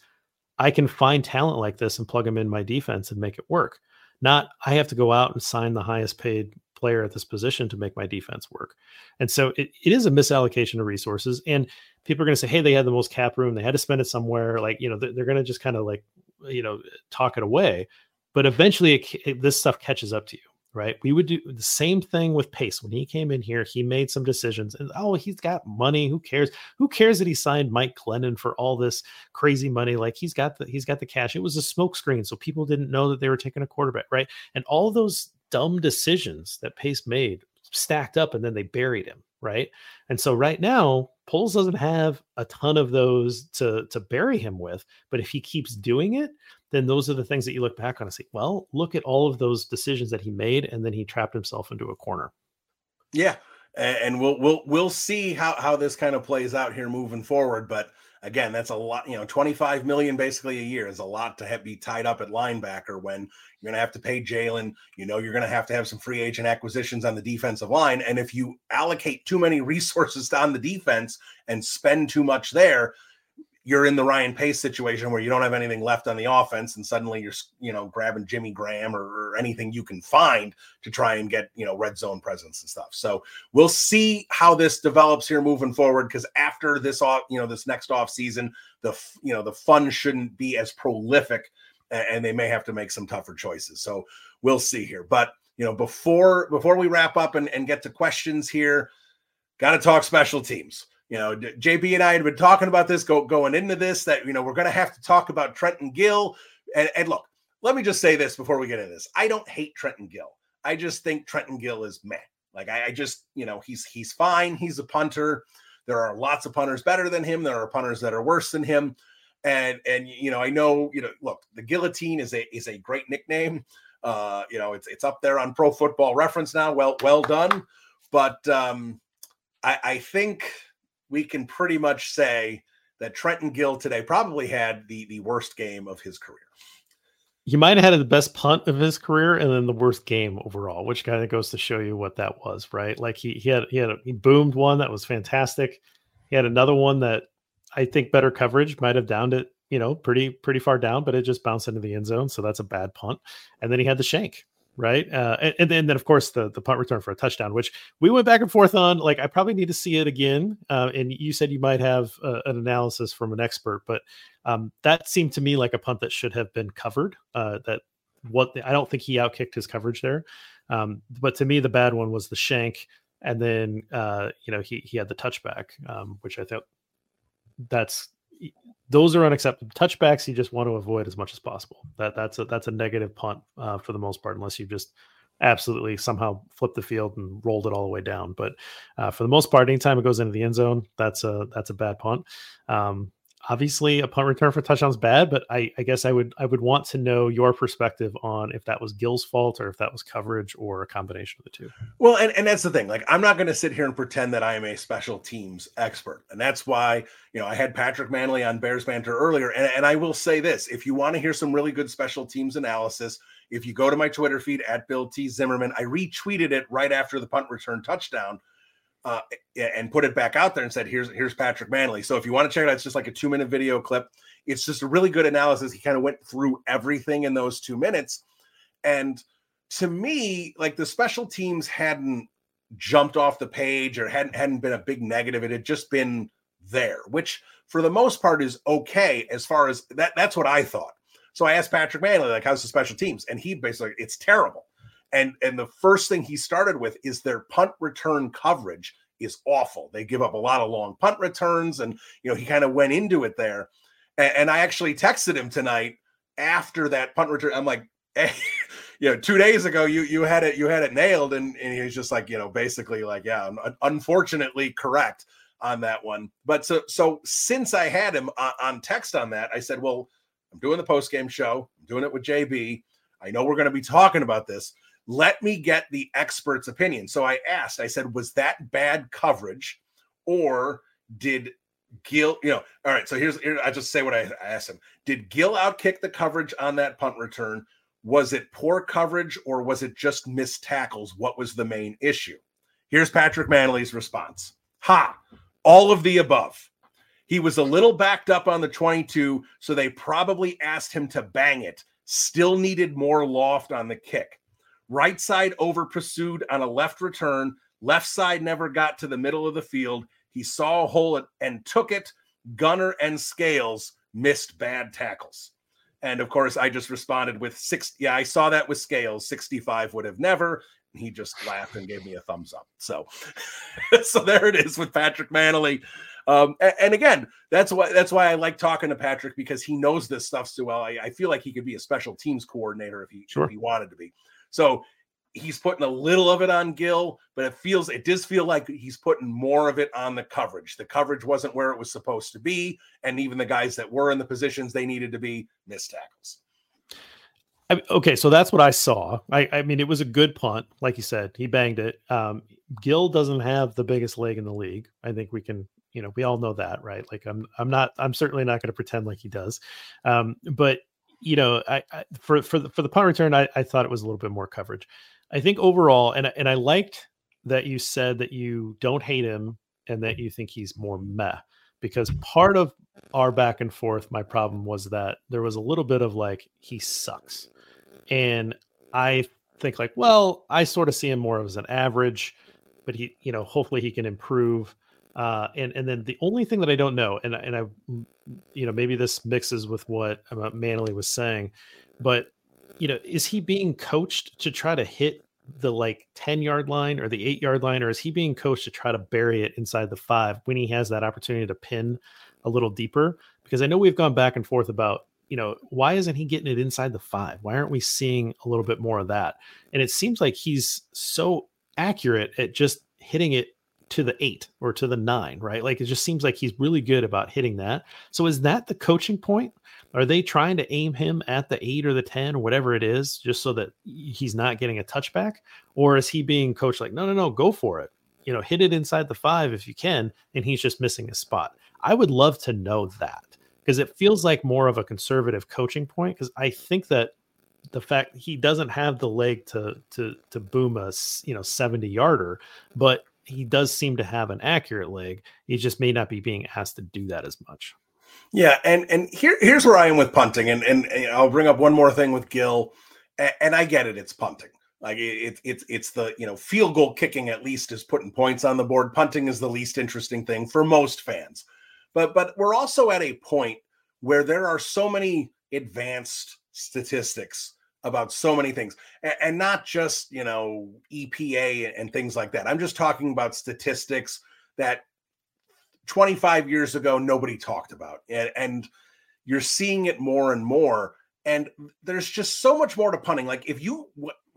I can find talent like this and plug them in my defense and make it work. Not I have to go out and sign the highest paid player at this position to make my defense work. And so it, it is a misallocation of resources. And people are going to say, hey, they had the most cap room. They had to spend it somewhere. Like, you know, they're, they're going to just kind of like, you know, talk it away. But eventually it, it, this stuff catches up to you right? We would do the same thing with Pace. When he came in here, he made some decisions and oh, he's got money. Who cares? Who cares that he signed Mike Glennon for all this crazy money? Like he's got the he's got the cash. It was a smokescreen, so people didn't know that they were taking a quarterback, right? And all those dumb decisions that Pace made stacked up and then they buried him, right? And so right now, Poles doesn't have a ton of those to to bury him with, but if he keeps doing it, then those are the things that you look back on and say, well, look at all of those decisions that he made, and then he trapped himself into a corner. Yeah, and we'll we'll we'll see how how this kind of plays out here moving forward. But again, that's a lot. You know, twenty five million basically a year is a lot to have, be tied up at linebacker when you're going to have to pay Jalen. You know, you're going to have to have some free agent acquisitions on the defensive line, and if you allocate too many resources on the defense and spend too much there, you're in the Ryan Pace situation where you don't have anything left on the offense, and suddenly you're you know grabbing Jimmy Graham or, or, anything you can find to try and get you know red zone presence and stuff. So we'll see how this develops here moving forward. Because after this off, you know, this next off season, the you know the fun shouldn't be as prolific, and, they may have to make some tougher choices. So we'll see here. But you know, before before we wrap up and, and get to questions here, got to talk special teams you know, JB and I had been talking about this go, going into this that, you know, we're going to have to talk about Trenton Gill. And, and look, let me just say this before we get into this. I don't hate Trenton Gill. I just think Trenton Gill is meh. Like I, I just, you know, he's he's fine. He's a punter. There are lots of punters better than him. There are punters that are worse than him. And and you know, I know, you know, look, the guillotine is a is a great nickname. Uh, you know, it's it's up there on pro football reference now. Well, well done. But um I, I think we can pretty much say that Trenton Gill today probably had the the worst game of his career. He might have had the best punt of his career and then the worst game overall, which kind of goes to show you what that was, right? Like he he had he had a, he boomed one that was fantastic. He had another one that I think better coverage might have downed it, you know, pretty pretty far down, but it just bounced into the end zone, so that's a bad punt. And then he had the shank, right? Uh, and, and, then, of course, the the punt return for a touchdown, which we went back and forth on. Like, I probably need to see it again. Uh, and you said you might have uh, an analysis from an expert, but um, that seemed to me like a punt that should have been covered. Uh, that what I don't think he outkicked his coverage there. Um, but to me, the bad one was the shank, and then uh, you know he he had the touchback, um, which I thought that's those are unacceptable touchbacks. You just want to avoid as much as possible. That that's a that's a negative punt uh, for the most part, unless you just absolutely somehow flipped the field and rolled it all the way down. But uh, for the most part, anytime it goes into the end zone, that's a that's a bad punt. Um, obviously a punt return for touchdowns bad, but I, I guess I would I would want to know your perspective on if that was Gill's fault or if that was coverage or a combination of the two. Well, and, and that's the thing. Like, I'm not going to sit here and pretend that I am a special teams expert. And that's why, you know, I had Patrick Mannelly on Bears Banter earlier. And, and I will say this if you want to hear some really good special teams analysis, if you go to my Twitter feed at Bill T. Zimmerman, I retweeted it right after the punt return touchdown uh, and put it back out there and said, "Here's here's Patrick Mannelly." So if you want to check it out, it's just like a two minute video clip. It's just a really good analysis. He kind of went through everything in those two minutes, and to me, like the special teams hadn't jumped off the page or hadn't hadn't been a big negative. It had just been there, which for the most part is okay as far as that. That's what I thought. So I asked Patrick Mannelly, like, how's the special teams? And he basically, it's terrible. And and the first thing he started with is their punt return coverage is awful. They give up a lot of long punt returns, and you know he kind of went into it there. And, and, I actually texted him tonight after that punt return. I'm like, hey, you know, two days ago you you had it you had it nailed, and and he was just like, you know, basically like, yeah, unfortunately correct on that one. But so so since I had him on, on text on that, I said, well, I'm doing the post game show. I'm doing it with JB. I know we're going to be talking about this let me get the expert's opinion. So I asked, I said, was that bad coverage or did Gill, you know, all right. So here's, here, I just say what I asked him. Did Gill outkick the coverage on that punt return? Was it poor coverage or was it just missed tackles? What was the main issue? Here's Patrick Mannelly's response. Ha, all of the above. He was a little backed up on the 22, so they probably asked him to bang it. Still needed more loft on the kick. Right side over pursued on a left return. Left side never got to the middle of the field. He saw a hole and took it. Gunner and Scales missed bad tackles. And of course, I just responded with six. Yeah, I saw that with Scales. 65 would have never. And he just laughed and gave me a thumbs up. So, so there it is with Patrick Mannelly. Um, and, and, again, that's why that's why I like talking to Patrick because he knows this stuff so well. I, I feel like he could be a special teams coordinator if he sure. if he wanted to be. So he's putting a little of it on Gill, but it feels it does feel like he's putting more of it on the coverage. The coverage wasn't where it was supposed to be, and even the guys that were in the positions they needed to be missed tackles. I, okay, so that's what I saw. I, I, mean, it was a good punt, like you said. He banged it. Um, Gill doesn't have the biggest leg in the league. I think we can, you know, we all know that, right? Like, I'm, I'm not, I'm certainly not going to pretend like he does. Um, but you know, I, I, for for the, for the punt return, I, I thought it was a little bit more coverage. I think overall, and and I liked that you said that you don't hate him and that you think he's more meh because part of our back and forth, my problem was that there was a little bit of like he sucks, and I think like, well, I sort of see him more as an average, but he, you know, hopefully he can improve. Uh, and and then the only thing that I don't know, and and I, you know, maybe this mixes with what uh, Mannelly was saying, but you know, is he being coached to try to hit the like 10 yard line or the eight yard line, or is he being coached to try to bury it inside the five when he has that opportunity to pin a little deeper? Because I know we've gone back and forth about, you know, why isn't he getting it inside the five? Why aren't we seeing a little bit more of that? And it seems like he's so accurate at just hitting it to the eight or to the nine, right? Like it just seems like he's really good about hitting that. So is that the coaching point? Are they trying to aim him at the eight or the 10 or whatever it is, just so that he's not getting a touchback? Or is he being coached like, no, no, no, go for it? You know, hit it inside the five if you can, and he's just missing a spot. I would love to know that because it feels like more of a conservative coaching point. Because I think that the fact he doesn't have the leg to to to boom a you know 70 yarder, but he does seem to have an accurate leg. He just may not be being asked to do that as much. Yeah, and and here here's where I am with punting, and and, and I'll bring up one more thing with Gill, and, and I get it, it's punting. Like it's it, it's it's the you know field goal kicking at least is putting points on the board. Punting is the least interesting thing for most fans, but but we're also at a point where there are so many advanced statistics about so many things and, not just you know epa and things like that. I'm just talking about statistics that 25 years ago nobody talked about and, and you're seeing it more and more and there's just so much more to punting. Like if you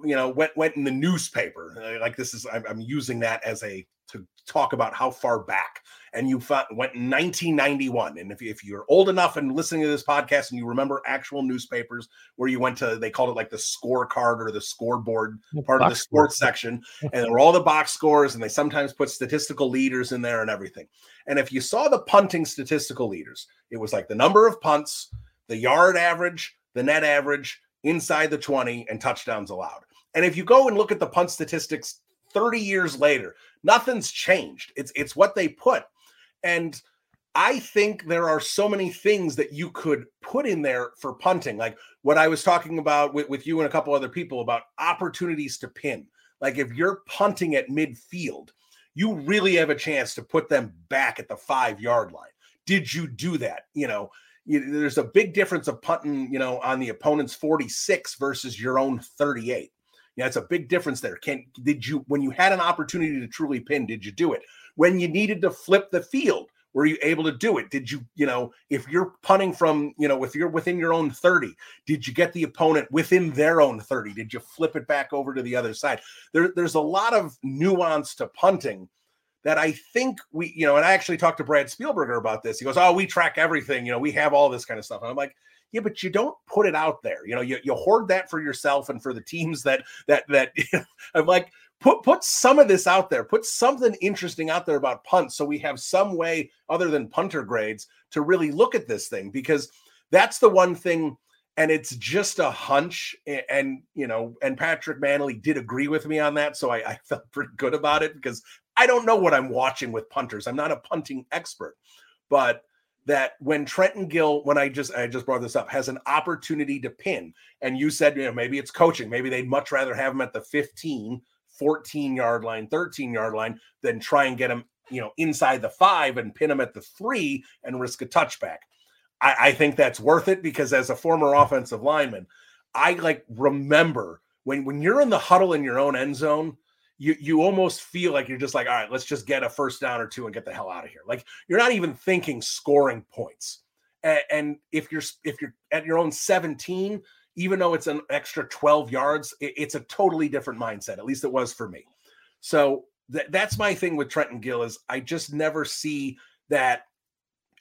you know went went in the newspaper uh, like this is I'm, I'm using that as a to talk about how far back. And you went in 1991 and if, if you're old enough and listening to this podcast and you remember actual newspapers where you went to they called it like the scorecard or the scoreboard part of the sports score. section and there were all the box scores and they sometimes put statistical leaders in there and everything. And if you saw the punting statistical leaders it was like the number of punts the yard average the net average inside the 20 and touchdowns allowed and if you go and look at the punt statistics 30 years later nothing's changed it's it's what they put and I think there are so many things that you could put in there for punting, like what I was talking about with, with you and a couple other people about opportunities to pin. Like if you're punting at midfield, you really have a chance to put them back at the five yard line. Did you do that? You know, you, there's a big difference of punting, you know, on the opponent's 46 versus your own 38. Yeah, it's a big difference there. Can did you when you had an opportunity to truly pin, did you do it? when you needed to flip the field were you able to do it? Did you you know if you're punting from you know if you're within your own 30 did you get the opponent within their own 30 did you flip it back over to the other side? There, there's a lot of nuance to punting that i think we you know and i actually talked to brad spielberger about this. He goes oh we track everything. You know we have all this kind of stuff. And i'm like yeah but you don't put it out there. You know you, you hoard that for yourself and for the teams that that that i'm like put put some of this out there. Put something interesting out there about punts so we have some way other than punter grades to really look at this thing because that's the one thing and it's just a hunch and, and you know and patrick mannelly did agree with me on that so I, I felt pretty good about it because i don't know what i'm watching with punters. I'm not a punting expert but that when Trenton Gill, when I just I just brought this up, has an opportunity to pin, and you said, you know, maybe it's coaching, maybe they'd much rather have him at the 15 14 yard line, 13 yard line, than try and get him, you know, inside the five and pin him at the three and risk a touchback. I, I think that's worth it because as a former offensive lineman, I like remember when when you're in the huddle in your own end zone, you you almost feel like you're just like, all right, let's just get a first down or two and get the hell out of here. Like you're not even thinking scoring points. And, and if you're if you're at your own 17, even though it's an extra 12 yards, it, it's a totally different mindset. At least it was for me. So th- that's my thing with Trenton Gill is I just never see that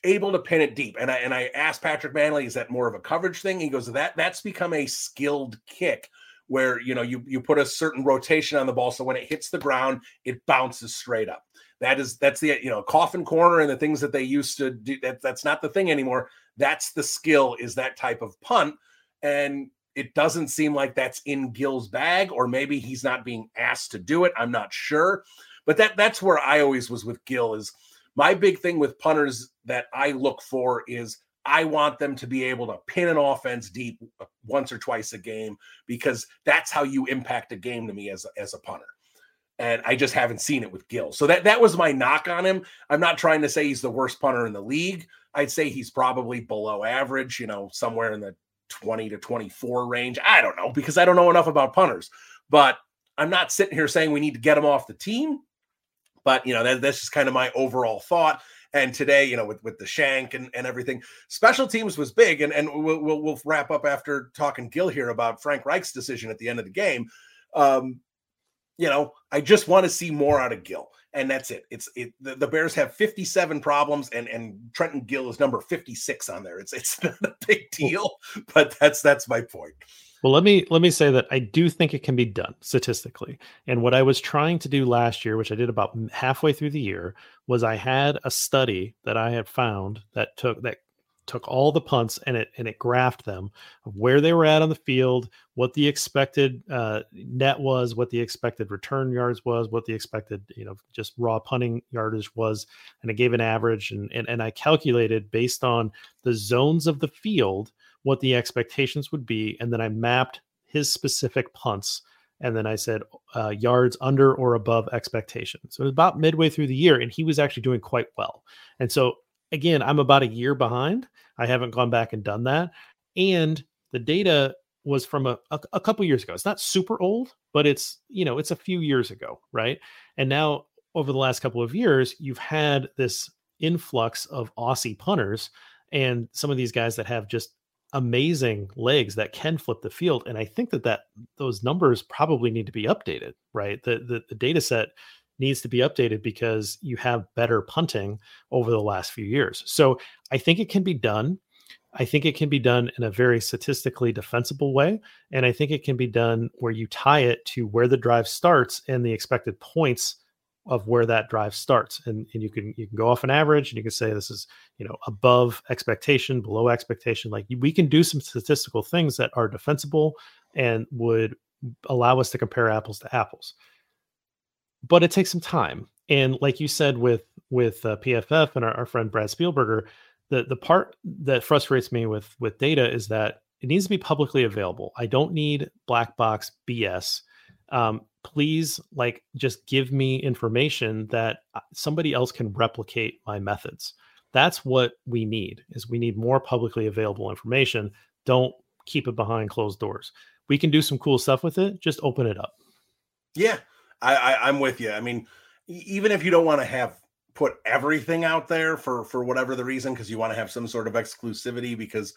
able to pin it deep. And I and I asked Patrick Mannelly, is that more of a coverage thing? He goes, that that's become a skilled kick where you know you you put a certain rotation on the ball so when it hits the ground, it bounces straight up. That is that's the you know coffin corner and the things that they used to do. That that's not the thing anymore. That's the skill is that type of punt and it doesn't seem like that's in Gill's bag, or maybe he's not being asked to do it. I'm not sure. But that that's where I always was with Gill is my big thing with punters that I look for is I want them to be able to pin an offense deep uh, once or twice a game because that's how you impact a game to me as a, as a punter. And I just haven't seen it with Gill. So that that was my knock on him. I'm not trying to say he's the worst punter in the league. I'd say he's probably below average, you know, somewhere in the 20 to 24 range. I don't know because I don't know enough about punters, but I'm not sitting here saying we need to get him off the team. But you know, that, that's just kind of my overall thought. And today, you know, with, with the shank and, and everything, special teams was big. And, and we'll, we'll, we'll wrap up after talking Gill here about Frank Reich's decision at the end of the game. Um, you know, I just want to see more out of Gill and that's it. It's it. The, the, Bears have 57 problems, and and Trenton Gill is number 56 on there. It's it's not a big deal, but that's that's my point. Well, let me let me say that I do think it can be done statistically. And what I was trying to do last year, which I did about halfway through the year, was I had a study that I had found that took that took all the punts and it and it graphed them of where they were at on the field, what the expected uh, net was, what the expected return yards was, what the expected you know just raw punting yardage was, and it gave an average and and, and I calculated based on the zones of the field what the expectations would be, and then I mapped his specific punts. And then I said uh, yards under or above expectation. So it was about midway through the year, and he was actually doing quite well. And so again, I'm about a year behind. I haven't gone back and done that. And the data was from a, a, a couple years ago. It's not super old, but it's, you know, it's a few years ago, right? And now over the last couple of years, you've had this influx of Aussie punters and some of these guys that have just amazing legs that can flip the field. And I think that that those numbers probably need to be updated, right? The the, the data set needs to be updated because you have better punting over the last few years. So I think it can be done. I think it can be done in a very statistically defensible way. And I think it can be done where you tie it to where the drive starts and the expected points of where that drive starts and, and you can you can go off an average and you can say this is you know above expectation below expectation like we can do some statistical things that are defensible and would allow us to compare apples to apples. But it takes some time and like you said with with uh, pff and our, our friend brad spielberger the the part that frustrates me with with data is that it needs to be publicly available. I don't need black box bs um, please like just give me information that uh, somebody else can replicate my methods. That's what we need is we need more publicly available information. Don't keep it behind closed doors. We can do some cool stuff with it just open it up. Yeah i, I i'm with you. I mean even if you don't want to have put everything out there for for whatever the reason because you want to have some sort of exclusivity because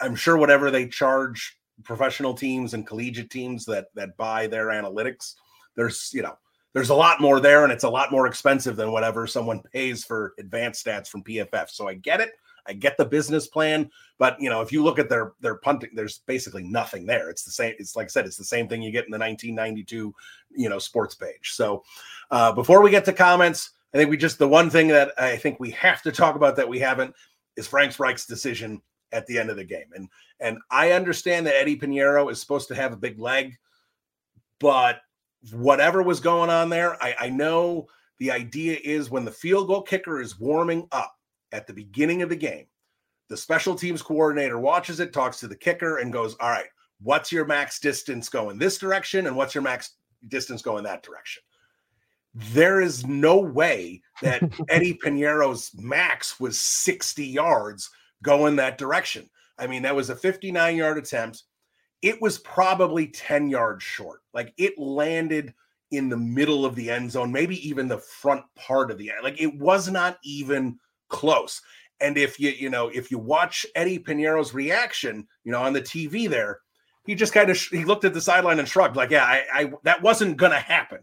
i'm sure whatever they charge professional teams and collegiate teams that that buy their analytics there's you know there's a lot more there and it's a lot more expensive than whatever someone pays for advanced stats from pff so i get it. I get the business plan but you know if you look at their their punting there's basically nothing there. It's the same it's like i said it's the same thing you get in the 1992 you know sports page. So uh, before we get to comments i think we just the one thing that i think we have to talk about that we haven't is frank reich's decision at the end of the game and and i understand that eddy Piñeiro is supposed to have a big leg but whatever was going on there, I, I know the idea is when the field goal kicker is warming up at the beginning of the game, the special teams coordinator watches it, talks to the kicker, and goes, All right, what's your max distance going this direction? And what's your max distance going that direction? There is no way that Eddie Piñeiro's max was 60 yards going that direction. I mean, that was a 59 yard attempt it was probably 10 yards short. Like it landed in the middle of the end zone, maybe even the front part of the end. Like it was not even close. And if you, you know, if you watch Eddy Piñeiro's reaction, you know, on the TV there, he just kind of sh- he looked at the sideline and shrugged, like, yeah, I, I that wasn't gonna happen.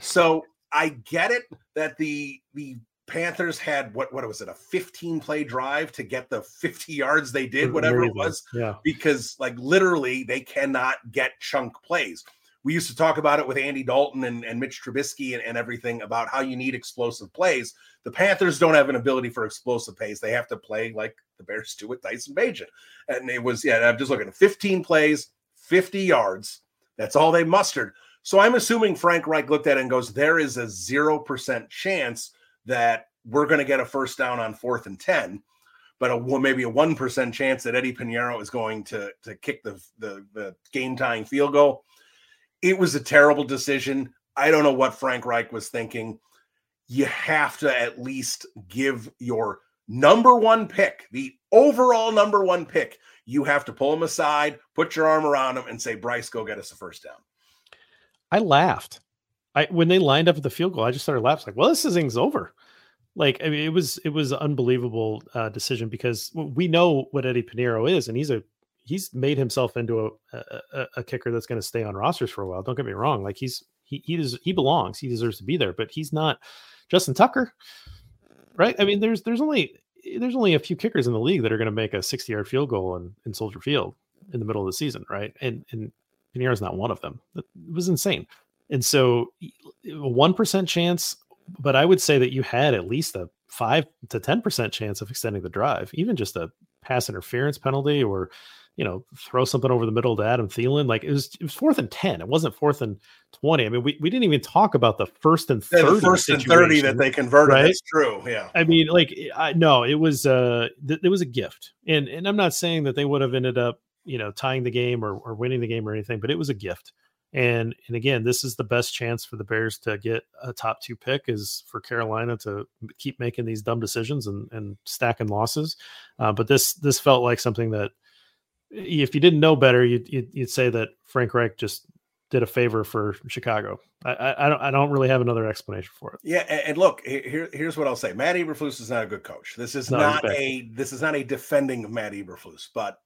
So I get it that the the Panthers had what what was it a 15 play drive to get the 50 yards they did whatever it was yeah because like literally they cannot get chunk plays we used to talk about it with Andy Dalton and, and Mitch Trubisky and, and everything about how you need explosive plays. The Panthers don't have an ability for explosive plays. They have to play like the Bears do with Tyson Bagent. And it was, yeah, I'm just looking at 15 plays, 50 yards. That's all they mustered. So I'm assuming Frank Reich looked at it and goes, there is a 0% chance that we're going to get a first down on fourth and 10 but a maybe a 1% chance that Eddy Piñeiro is going to to kick the the, the game tying field goal. It was a terrible decision. I don't know what Frank Reich was thinking. You have to at least give your number one pick, the overall number one pick, you have to pull him aside, put your arm around him, and say, Bryce, go get us a first down. I laughed. I when they lined up at the field goal, I just started laughing. Like, well, this thing's over. Like, I mean, it was it was an unbelievable uh, decision because we know what Eddy Piñeiro is, and he's a he's made himself into a a, a kicker that's going to stay on rosters for a while. Don't get me wrong; like he's he he does he belongs, he deserves to be there, but he's not Justin Tucker, right? I mean, there's there's only there's only a few kickers in the league that are going to make a 60 yard field goal in, in Soldier Field in the middle of the season, right? And and Piñeiro's not one of them. It was insane. And so, a one percent chance, but I would say that you had at least a five to ten percent chance of extending the drive, even just a pass interference penalty or you know throw something over the middle to Adam Thielen. Like it was, it was fourth and ten. It wasn't fourth and twenty. I mean, we, we didn't even talk about the first and yeah, the first and thirty that they converted. Right? That's true. Yeah. I mean, like I no, it was uh, th- it was a gift, and and I'm not saying that they would have ended up you know tying the game or, or winning the game or anything, but it was a gift. And and again, this is the best chance for the Bears to get a top two pick is for Carolina to keep making these dumb decisions and, and stacking losses. Uh, but this this felt like something that if you didn't know better, you'd, you'd, you'd say that Frank Reich just did a favor for Chicago. I, I, I, don't I don't really have another explanation for it. Yeah, and, and look, here, here's what I'll say: Matt Eberflus is not a good coach. This is no, not a this is not a defending of Matt Eberflus, but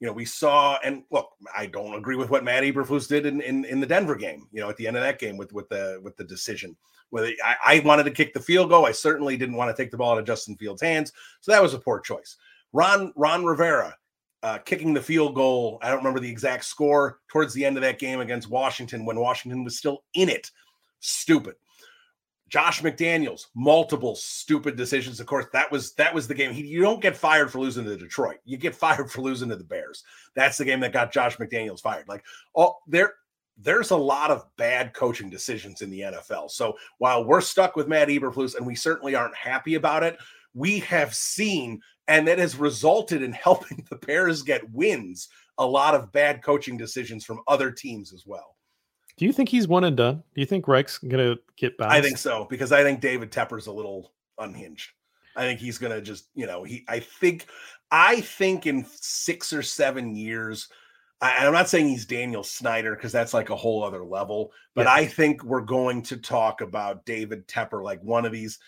You know, we saw, and look, I don't agree with what Matt Eberflus did in, in, in the Denver game. You know, at the end of that game with with the with the decision, whether I, I wanted to kick the field goal, I certainly didn't want to take the ball out of Justin Fields' hands, so that was a poor choice. Ron Ron Rivera uh, kicking the field goal. I don't remember the exact score towards the end of that game against Washington when Washington was still in it. Stupid. Josh McDaniels, multiple stupid decisions. Of course, that was that was the game. He, you don't get fired for losing to Detroit. You get fired for losing to the Bears. That's the game that got Josh McDaniels fired. Like, oh, there, there's a lot of bad coaching decisions in the NFL. So while we're stuck with Matt Eberflus and we certainly aren't happy about it, we have seen, and that has resulted in helping the Bears get wins. A lot of bad coaching decisions from other teams as well. Do you think he's one and done? Do you think Reich's gonna get back? I think so because I think David Tepper's a little unhinged. I think he's gonna just, you know, he. I think, I think in six or seven years, I, am not saying he's Daniel Snyder because that's like a whole other level, but yeah. I think we're going to talk about David Tepper like one of these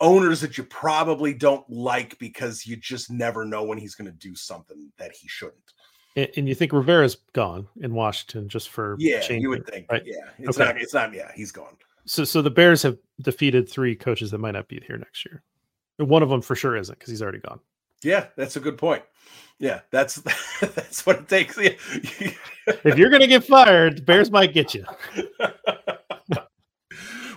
owners that you probably don't like because you just never know when he's going to do something that he shouldn't. And, and you think Rivera's gone in Washington just for yeah, changing, you would think, right? Yeah, it's okay. not. It's not. Yeah, he's gone. So, so the Bears have defeated three coaches that might not be here next year. One of them for sure isn't because he's already gone. Yeah, that's a good point. Yeah, that's that's what it takes. if you're gonna get fired, the Bears might get you.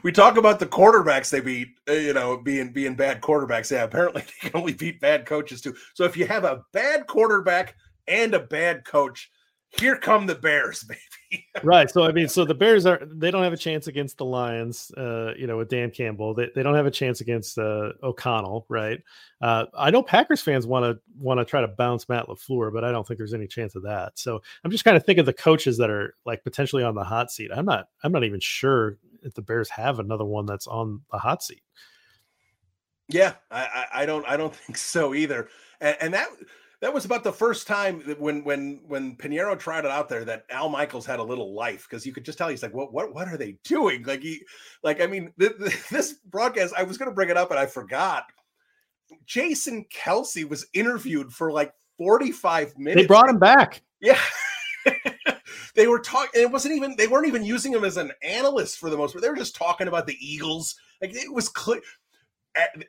we talk about the quarterbacks they beat, uh, you know, being being bad quarterbacks. Yeah, apparently they can only beat bad coaches too. So if you have a bad quarterback and a bad coach, here come the Bears, baby. right. So I mean, so the Bears are they don't have a chance against the Lions, uh, you know, with Dan Campbell. They, they don't have a chance against uh, O'Connell, right? Uh, I know Packers fans want to want to try to bounce Matt LaFleur, but I don't think there's any chance of that. So I'm just kind of thinking of the coaches that are like potentially on the hot seat. I'm not I'm not even sure if the Bears have another one that's on the hot seat. Yeah, I, I, I don't I don't think so either. And, and that that was about the first time when when when Piñeiro tried it out there that Al Michaels had a little life because you could just tell he's like, what what what are they doing? Like he, like I mean, th- th- this broadcast. I was going to bring it up and I forgot. Jason Kelce was interviewed for like forty five minutes. They brought him back. Yeah. they were talking. It wasn't even. They weren't even using him as an analyst for the most part. They were just talking about the Eagles. Like it was clear.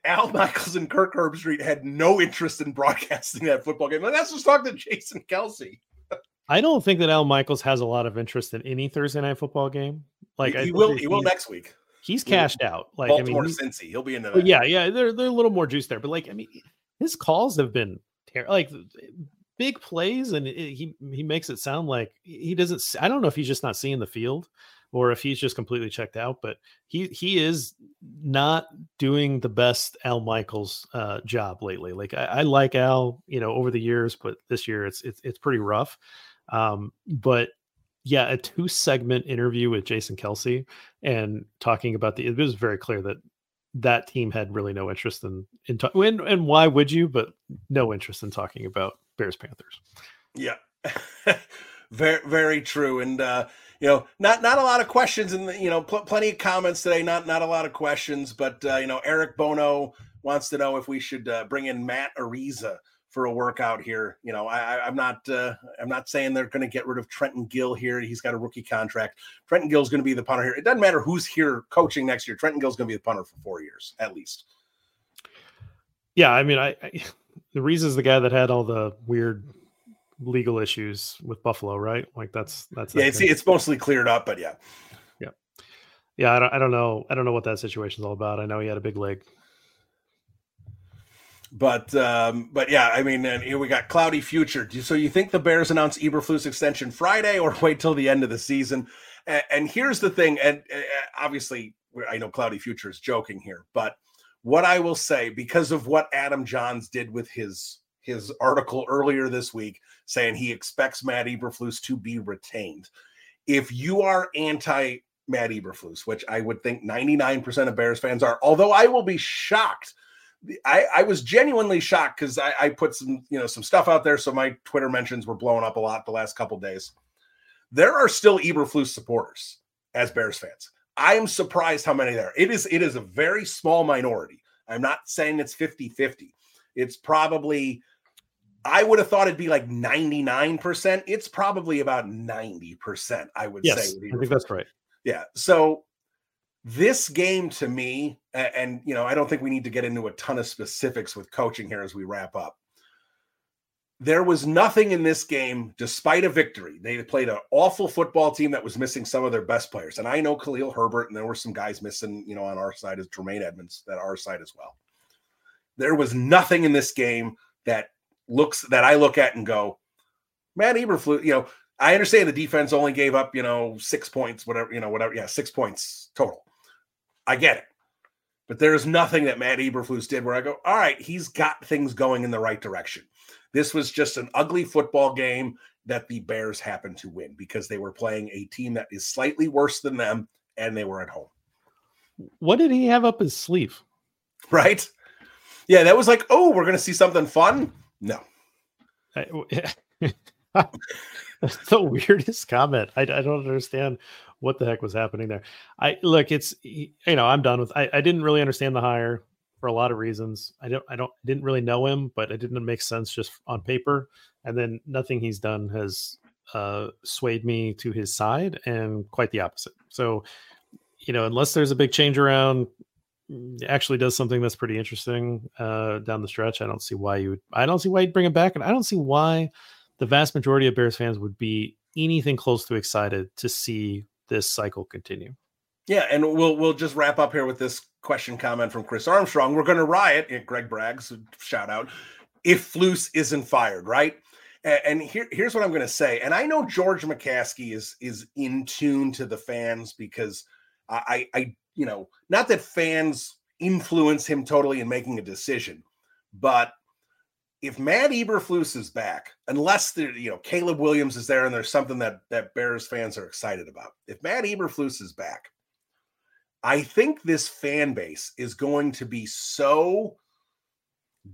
Al Michaels and Kirk Herbstreit had no interest in broadcasting that football game. let's just talk to Jason Kelce. I don't think that Al Michaels has a lot of interest in any Thursday night football game. Like he, he will, he will next week. He's cashed out. Like Baltimore, I mean, Cincy, he'll be in that. Yeah, yeah, they're they're a little more juice there. But like, I mean, his calls have been ter- like big plays, and it, he he makes it sound like he doesn't. I don't know if he's just not seeing the field or if he's just completely checked out. But he he is not doing the best Al Michaels uh, job lately. Like I, I, like Al, you know, over the years, but this year it's it's it's pretty rough. Um, but yeah, a two segment interview with Jason Kelce and talking about the it was very clear that that team had really no interest in in ta- and, and why would you but no interest in talking about Bears Panthers. Yeah. very very true and uh you know, not not a lot of questions and you know, pl- plenty of comments today. Not not a lot of questions, but uh, you know, Eric Bono wants to know if we should uh, bring in Matt Araiza for a workout here. You know, I, I'm not uh, I'm not saying they're going to get rid of Trenton Gill here. He's got a rookie contract. Trenton Gill's going to be the punter here. It doesn't matter who's here coaching next year. Trenton Gill's going to be the punter for four years at least. Yeah, I mean, I, I the reason's the guy that had all the weird legal issues with Buffalo, right? Like that's that's yeah. It's it's mostly cleared up, but yeah, yeah, yeah. I don't I don't know I don't know what that situation's all about. I know he had a big leg, but um, but yeah, I mean, and here we got cloudy future. So you think the Bears announce Eberflus extension Friday or wait till the end of the season? And, and here's the thing, and uh, obviously I know cloudy future is joking here, but what I will say because of what Adam Jahns did with his his article earlier this week saying he expects Matt Eberflus to be retained. If you are anti Matt Eberflus, which I would think 99% of Bears fans are, although I will be shocked. I, I was genuinely shocked because I, I, put some, you know, some stuff out there. So my Twitter mentions were blowing up a lot the last couple days. There are still Eberflus supporters as Bears fans. I am surprised how many there. Are. It is it is a very small minority. I'm not saying it's 50-50. It's probably I would have thought it'd be like 99%. It's probably about 90%, I would yes, say. I think that's right. Yeah. So this game to me, and, you know, I don't think we need to get into a ton of specifics with coaching here as we wrap up. There was nothing in this game, despite a victory. They played an awful football team that was missing some of their best players. And I know Khalil Herbert, and there were some guys missing, you know, on our side as Tremaine Edmunds, that our side as well. There was nothing in this game that looks that I look at and go, Matt Eberflus, you know, I understand the defense only gave up, you know, six points, whatever, you know, whatever. Yeah, six points total. I get it. But there's nothing that Matt Eberflus did where I go, all right, he's got things going in the right direction. This was just an ugly football game that the Bears happened to win because they were playing a team that is slightly worse than them and they were at home. What did he have up his sleeve? Right? Yeah, that was like, oh, we're going to see something fun. No. That's the weirdest comment. I, I, don't understand what the heck was happening there. I look, it's you know, I'm done with. I, I didn't really understand the hire for a lot of reasons. I don't, I don't, didn't really know him, but it didn't make sense just on paper. And then nothing he's done has uh, swayed me to his side, and quite the opposite. So, you know, unless there's a big change around, actually does something that's pretty interesting uh, down the stretch. I don't see why you would. I don't see why you'd bring him back, and I don't see why the vast majority of Bears fans would be anything close to excited to see this cycle continue. Yeah, and we'll we'll just wrap up here with this question comment from Chris Armstrong. We're going to riot, Greg Braggs, shout out, if Flus isn't fired, right? And, and here, here's what I'm going to say. And I know George McCaskey is is in tune to the fans because I, I, you know, not that fans influence him totally in making a decision, but if Matt Eberflus is back, unless the you know Caleb Williams is there and there's something that that Bears fans are excited about, if Matt Eberflus is back, I think this fan base is going to be so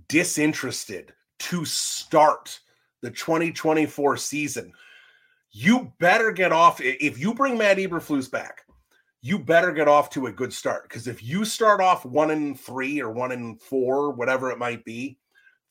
disinterested to start the 2024 season. You better get off if you bring Matt Eberflus back. You better get off to a good start because if you start off one in three or one in four, whatever it might be,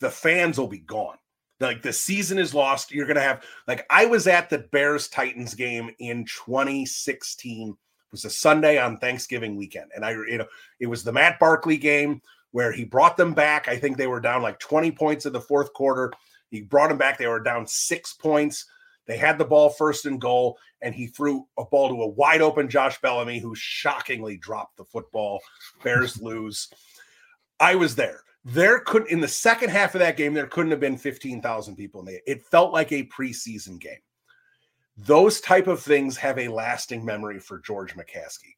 the fans will be gone. Like the season is lost. You're to have, like, I was at the Bears Titans game in 2016. It was a Sunday on Thanksgiving weekend. And I, you know, it was the Matt Barkley game where he brought them back. I think they were down like 20 points in the fourth quarter. He brought them back. They were down six points. They had the ball first and goal, and he threw a ball to a wide open Josh Bellamy, who shockingly dropped the football. Bears lose. I was there there couldn't in the second half of that game there couldn't have been 15,000 people in there. It felt like a preseason game. Those type of things have a lasting memory for George McCaskey.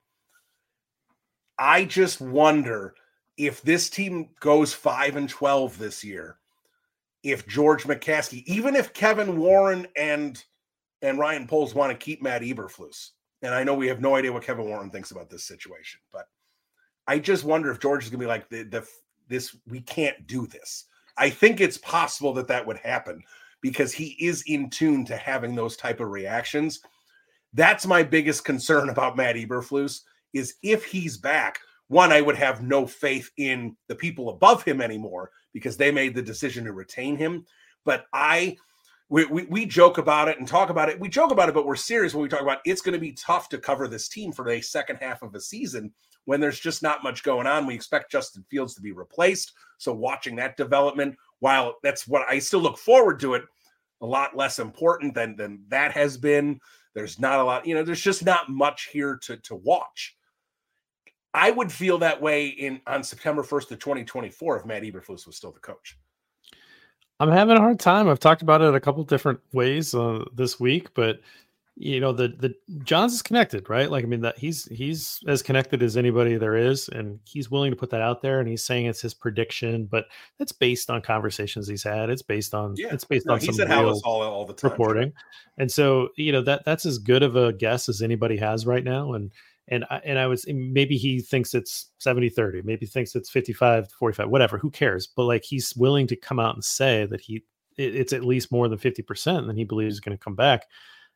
I just wonder if this team goes 5 and 12 this year, if George McCaskey, even if Kevin Warren and and Ryan Poles want to keep Matt Eberflus, and I know we have no idea what Kevin Warren thinks about this situation, but I just wonder if George is going to be like the, the this we can't do this. I think it's possible that that would happen because he is in tune to having those type of reactions. That's my biggest concern about Matt Eberflus is if he's back, one, I would have no faith in the people above him anymore because they made the decision to retain him. But I, we, we, we, joke about it and talk about it. We joke about it, but we're serious when we talk about it's going to be tough to cover this team for the second half of a season when there's just not much going on. We expect Justin Fields to be replaced. So watching that development, while that's what I still look forward to it, a lot less important than than that has been. There's not a lot, you know, there's just not much here to to watch. I would feel that way in on September 1st of 2024 if Matt Eberflus was still the coach. I'm having a hard time. I've talked about it a couple different ways uh, this week, but you know the the Jahns is connected, right? Like I mean that he's he's as connected as anybody there is, and he's willing to put that out there, and he's saying it's his prediction, but it's based on conversations he's had. It's based on yeah. it's based no, on some real all, all the time, reporting, and so you know that that's as good of a guess as anybody has right now, and and I, and I was maybe he thinks it's 70 30 maybe thinks it's 55 45 whatever who cares but like he's willing to come out and say that he it's at least more than 50% and then he believes is going to come back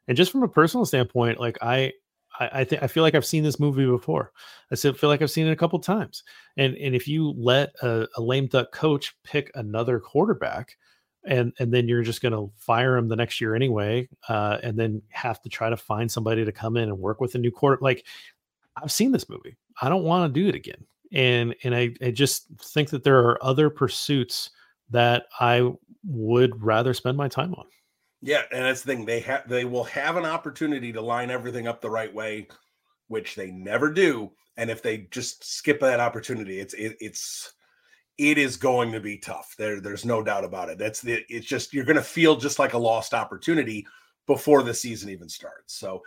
and just from a personal standpoint, like I, I, I think I feel like I've seen this movie before. I still feel like I've seen it a couple times. And and if you let a, a lame duck coach pick another quarterback, and and then you're just going to fire him the next year anyway, uh, and then have to try to find somebody to come in and work with a new court. Like I've seen this movie. I don't want to do it again. And and I, I just think that there are other pursuits that I would rather spend my time on. Yeah, and that's the thing. They have they will have an opportunity to line everything up the right way, which they never do. And if they just skip that opportunity, it's it, it's it is going to be tough. There, there's no doubt about it. That's the it's just you're gonna feel just like a lost opportunity before the season even starts. So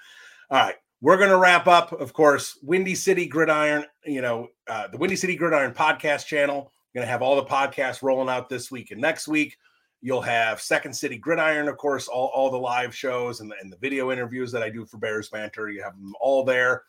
all right. We're going to wrap up, of course, Windy City Gridiron, you know, uh, the Windy City Gridiron podcast channel. We're Going to have all the podcasts rolling out this week and next week. You'll have Second City Gridiron, of course, all, all the live shows and the, and the video interviews that I do for Bears Banter. You have them all there.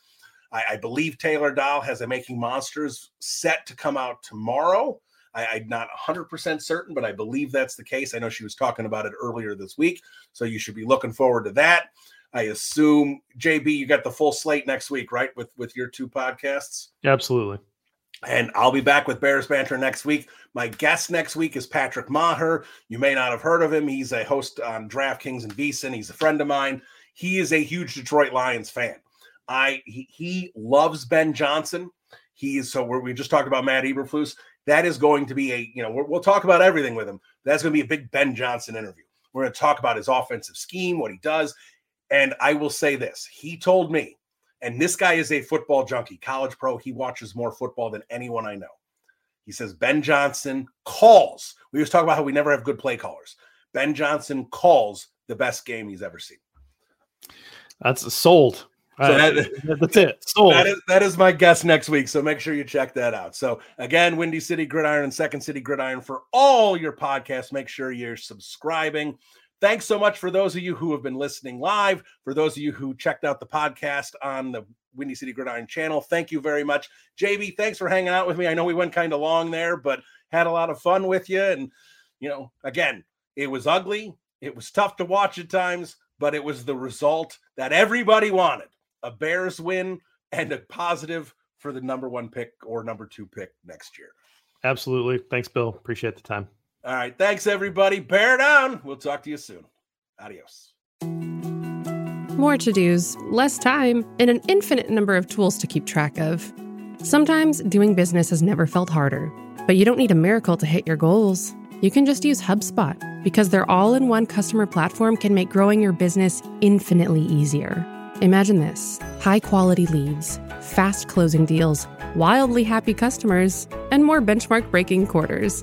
I, I believe Taylor Doll has a Making Monsters set to come out tomorrow. I, am not 100% certain, but I believe that's the case. I know she was talking about it earlier this week. So you should be looking forward to that. I assume, JB, you got the full slate next week, right? With with your two podcasts? Absolutely. And I'll be back with Bears Banter next week. My guest next week is Patrick Maher. You may not have heard of him. He's a host on DraftKings and VSiN. He's a friend of mine. He is a huge Detroit Lions fan. I he, he loves Ben Johnson. He is so we just talked about Matt Eberflus. That is going to be a you know we'll talk about everything with him. That's going to be a big Ben Johnson interview. We're going to talk about his offensive scheme, what he does. And I will say this: he told me and this guy is a football junkie, college pro. He watches more football than anyone I know. He says Ben Johnson calls. We just talk about how we never have good play callers. Ben Johnson calls the best game he's ever seen. That's sold. So that, that's it. Sold. That is, that is my guess next week. So make sure you check that out. So again, Windy City Gridiron and Second City Gridiron for all your podcasts. Make sure you're subscribing. Thanks so much for those of you who have been listening live. For those of you who checked out the podcast on the Windy City Gridiron channel, thank you very much. JB, thanks for hanging out with me. I know we went kind of long there, but had a lot of fun with you. And, you know, again, it was ugly. It was tough to watch at times, but it was the result that everybody wanted a Bears win and a positive for the number one pick or number two pick next year. Absolutely. Thanks, Bill. Appreciate the time. All right. Thanks, everybody. Bear down. We'll talk to you soon. Adios. More to dos, less time, and an infinite number of tools to keep track of. Sometimes doing business has never felt harder, but you don't need a miracle to hit your goals. You can just use HubSpot because their all in one customer platform can make growing your business infinitely easier. Imagine this high quality leads, fast closing deals, wildly happy customers, and more benchmark breaking quarters.